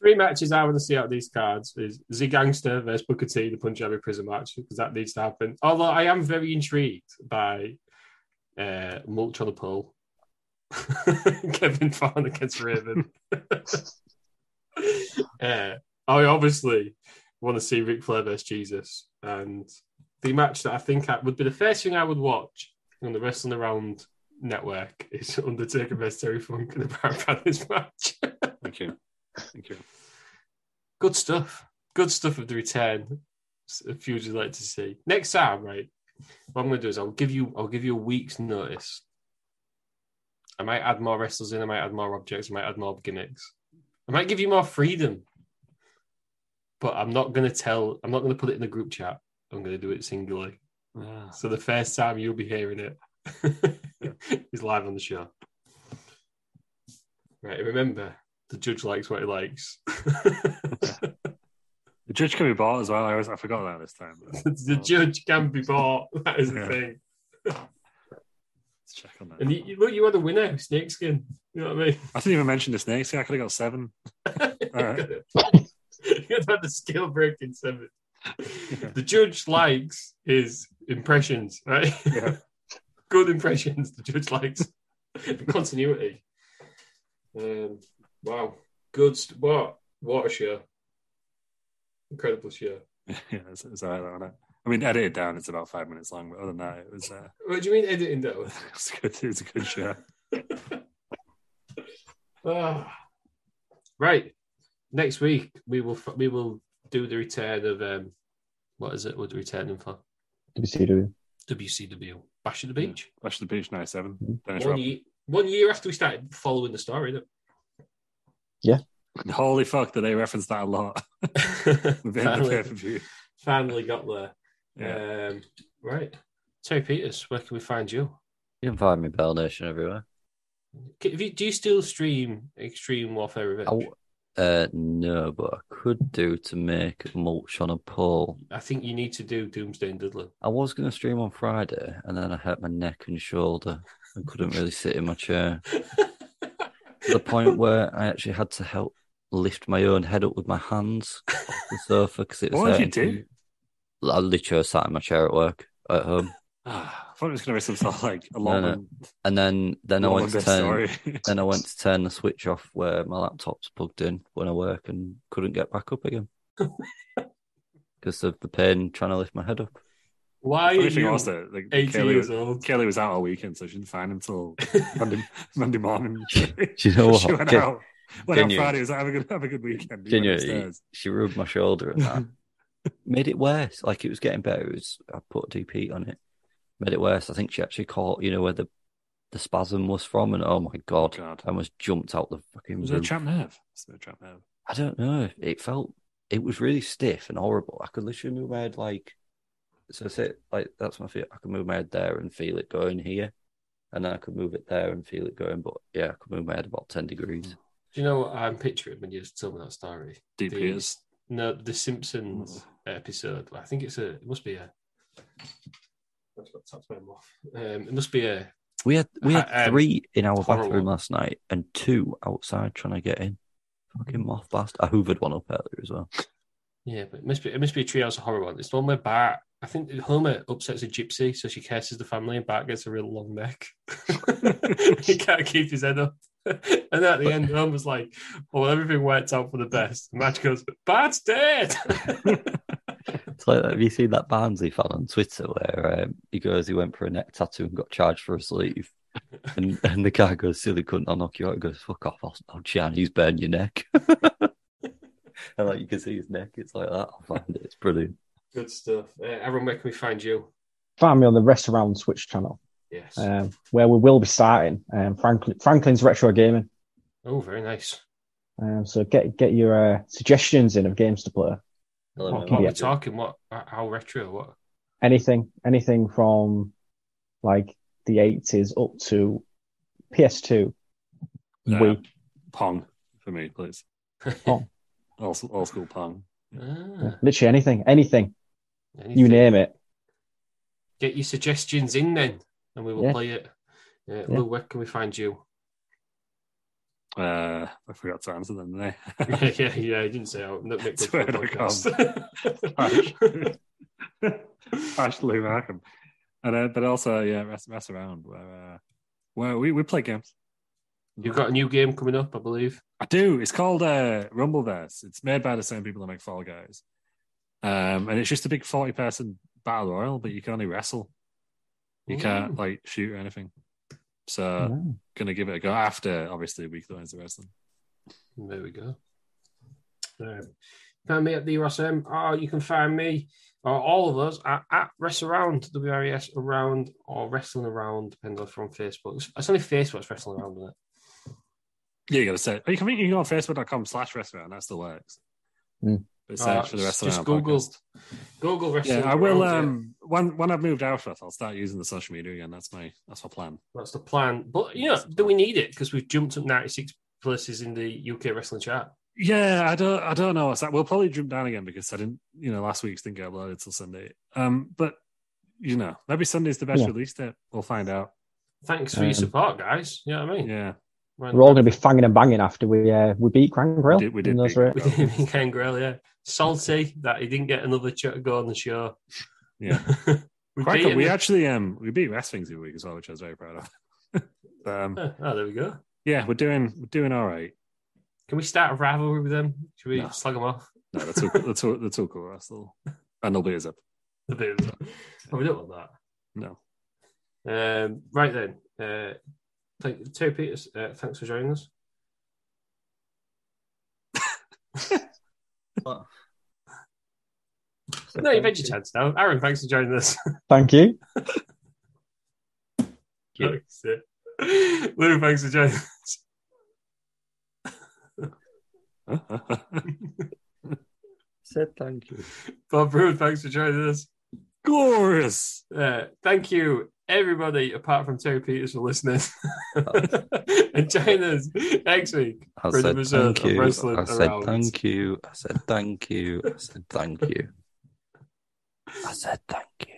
Three matches I want to see out of these cards is Z Gangster versus Booker T, the Punjabi prison match, because that needs to happen. Although I am very intrigued by uh, Mulch on the Pull. Kevin Thorn against Raven. uh, I obviously want to see Ric Flair versus Jesus. And the match that I think I, would be the first thing I would watch on the Wrestling Around network is Undertaker versus Terry Funk in a Power Brothers match. Thank you. Thank you. good stuff. Good stuff of the return. A few would like to see next time, right? What I'm going to do is I'll give you I'll give you a week's notice. I might add more wrestlers in. I might add more objects. I might add more gimmicks. I might give you more freedom. But I'm not going to tell. I'm not going to put it in the group chat. I'm going to do it singularly. Ah, So the first time you'll be hearing it is live on the show. Right. Remember, the judge likes what he likes. the judge can be bought as well. I always I forgot that this time. the judge can be bought. That is the Yeah. thing. Let's check on that. And you, you- look, you had a winner, Snakeskin. You know what I mean? I didn't even mention the snakes. Yeah, I could have got seven. Alright. you had the skill breaking seven. The judge likes his impressions, right? Yeah. Good impressions. The judge likes continuity. Um, wow, good. St- what? What a show! Incredible show. yeah, it's, it's all right. I mean, edited down, it's about five minutes long, but other than that, it was, uh, What do you mean editing though? it was good. It was a good show. Ah. right. Next week we will we will do the return of um what is it? We're returning for WCW. WCW Bash at the Beach. Bash the Beach 97. Dennis One year, one year after we started following the story. isn't Holy fuck, did they reference that a lot it? within the finally, pay per view? finally got there. Yeah. Um, right. Terry Peters, where can we find you? You can find me Bell Nation everywhere. Can- you- Do you still stream Extreme Warfare Revenge? I w- uh, no, but I could do to make mulch on a pole. I think you need to do Doomsday and Dudley. I was going to stream on Friday, and then I hurt my neck and shoulder and couldn't really sit in my chair. To the point where I actually had to help lift my own head up with my hands off the sofa because it was What did you hurting too- I literally sat in my chair at work at home, Ah, I thought it was going to be some sort of like a No, long, no. and then then I went to turn then I went to turn the switch off where my laptop's plugged in when I work and couldn't get back up again because of the pain trying to lift my head up. Why are you was that like, 80 Kaylee, years old? Kaylee was out all weekend, so she didn't find him till Monday, Monday morning. Do you know what? she went Gen- out. Went out Friday. Was like, have a good, have a good weekend. He went she rubbed my shoulder and that made it worse. Like it was getting better. It was I put deep heat on it. Made it worse. I think she actually caught, you know, where the the spasm was from, and oh my god, God. I almost jumped out the fucking Was it a roof. trap nerve? Was it a trap nerve? I don't know. It felt it was really stiff and horrible. I could literally move my head like so. Say like that's my feet. I could move my head there and feel it going here, and then I could move it there and feel it going. But yeah, I could move my head about ten degrees. Do you know what I'm picturing when you told me that story? Deep The- ears. No, the Simpsons mm. episode. I think it's a. It must be a. That's them off. Um, it must be a. We had we had Um, three in our horrible. bathroom last night and two outside trying to get in. Fucking moth bastard. I hoovered one up earlier as well. Yeah, but it must be. It must be a Treehouse of Horror one. It's the one where Bart. I think Homer upsets a gypsy, so she curses the family, and Bart gets a real long neck. he can't keep his head up. And at the end, Homer's like, "Well, everything worked out for the best." The match goes, "Bart's dead." It's like, have you seen that Barnsley fan on Twitter where um, he goes, he went for a neck tattoo and got charged for a sleeve? And and the guy goes, silly cunt, I'll knock you out. He goes, fuck off, I'll, I'll Chinese burn your neck. and like you can see his neck, it's like that. I find it, it's brilliant. Good stuff. Uh, Aaron, where can we find you? Find me on the Rest Around Twitch channel, Yes. um, where we will be starting um, Franklin, Franklin's Retro Gaming. oh, very nice. Um, so get get your uh, suggestions in of games to play. Hello, mate. What are we talking? What? How retro? What? Anything, anything from like the eighties up to PS2. Yeah. Wii. Pong for me, please. Pong. Old, old school Pong. Ah, Literally anything, anything. anything. You name it. Get your suggestions in then, and we will Yeah. play it. Uh, Yeah. Lou, where can we find you? Uh, I forgot to answer them, didn't I? yeah, yeah, yeah. I didn't say out. Good for the Twitter.com. podcast. Ashley Markham. And uh, but also yeah, rest, rest around where uh, where we, we play games. You've got a new game coming up, I believe. I do. It's called uh, Rumbleverse. It's made by the same people that make Fall Guys. Um, and it's just a big forty person battle royal, but you can only wrestle. You can't like shoot or anything. So Oh. gonna give it a go after obviously week the Wednesday wrestling. There we go. Um, find me at the RSM. Oh, you can find me or all of us at, at Rest Around, WRES Around or Wrestling Around, depends on from you're on Facebook. It's, it's only Facebook's Wrestling Around, isn't it? Yeah, you gotta say oh, you can you can go on facebook.com slash restaurant, that still works. Mm. But Uh, for the just- restaurant. just Google podcast. Google Wrestling Yeah, I will. Around, yeah. Um, when when I've moved out of it, I'll start using the social media again. That's my that's my plan. That's the plan. But, you know, do we need it? Because we've jumped up 96 places in the UK wrestling chart. Yeah, I don't I don't know. what's that. We'll probably jump down again because I didn't, you know, last week's didn't get uploaded till Sunday. Um, but you know, maybe Sunday's the best Yeah. release date. We'll find out. Thanks for your Um, support, guys. You know what I mean? Yeah, Right. We're all going to be fanging and banging after we uh, we beat Crank We did- we did in those beat ra- We did meet Ken Grill, yeah. Salty that he didn't get another ch- go on the show. yeah. we Quite beat cool. We actually um we beat Wrestling's the other week as well, which I was very proud of. But, um, Oh, there we go. yeah, we're doing we're doing all right. Can we start a rivalry with them? Should we No. slag them off? No, that's all that's all that's all cool. Wrestle and they'll be us up. A bit of that. Oh, we don't want that. No. Um, right then. Uh, thank, Terry Peters, uh, thanks for joining us. No, you've had your chance now. Aaron, thanks for joining us. Thank you. Yeah. That's. Lou, thanks for joining us. Said thank you. Bob Brood, thanks for joining us. glorious. Uh, thank you, everybody, apart from Terry Peters, for listening. and join us next week I for said an episode thank of you. Wrestling I said Around. thank you. I said thank you. I said thank you. I said thank you.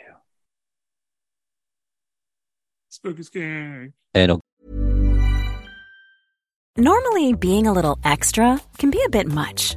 Spooky scary. And Normally, being a little extra can be a bit much,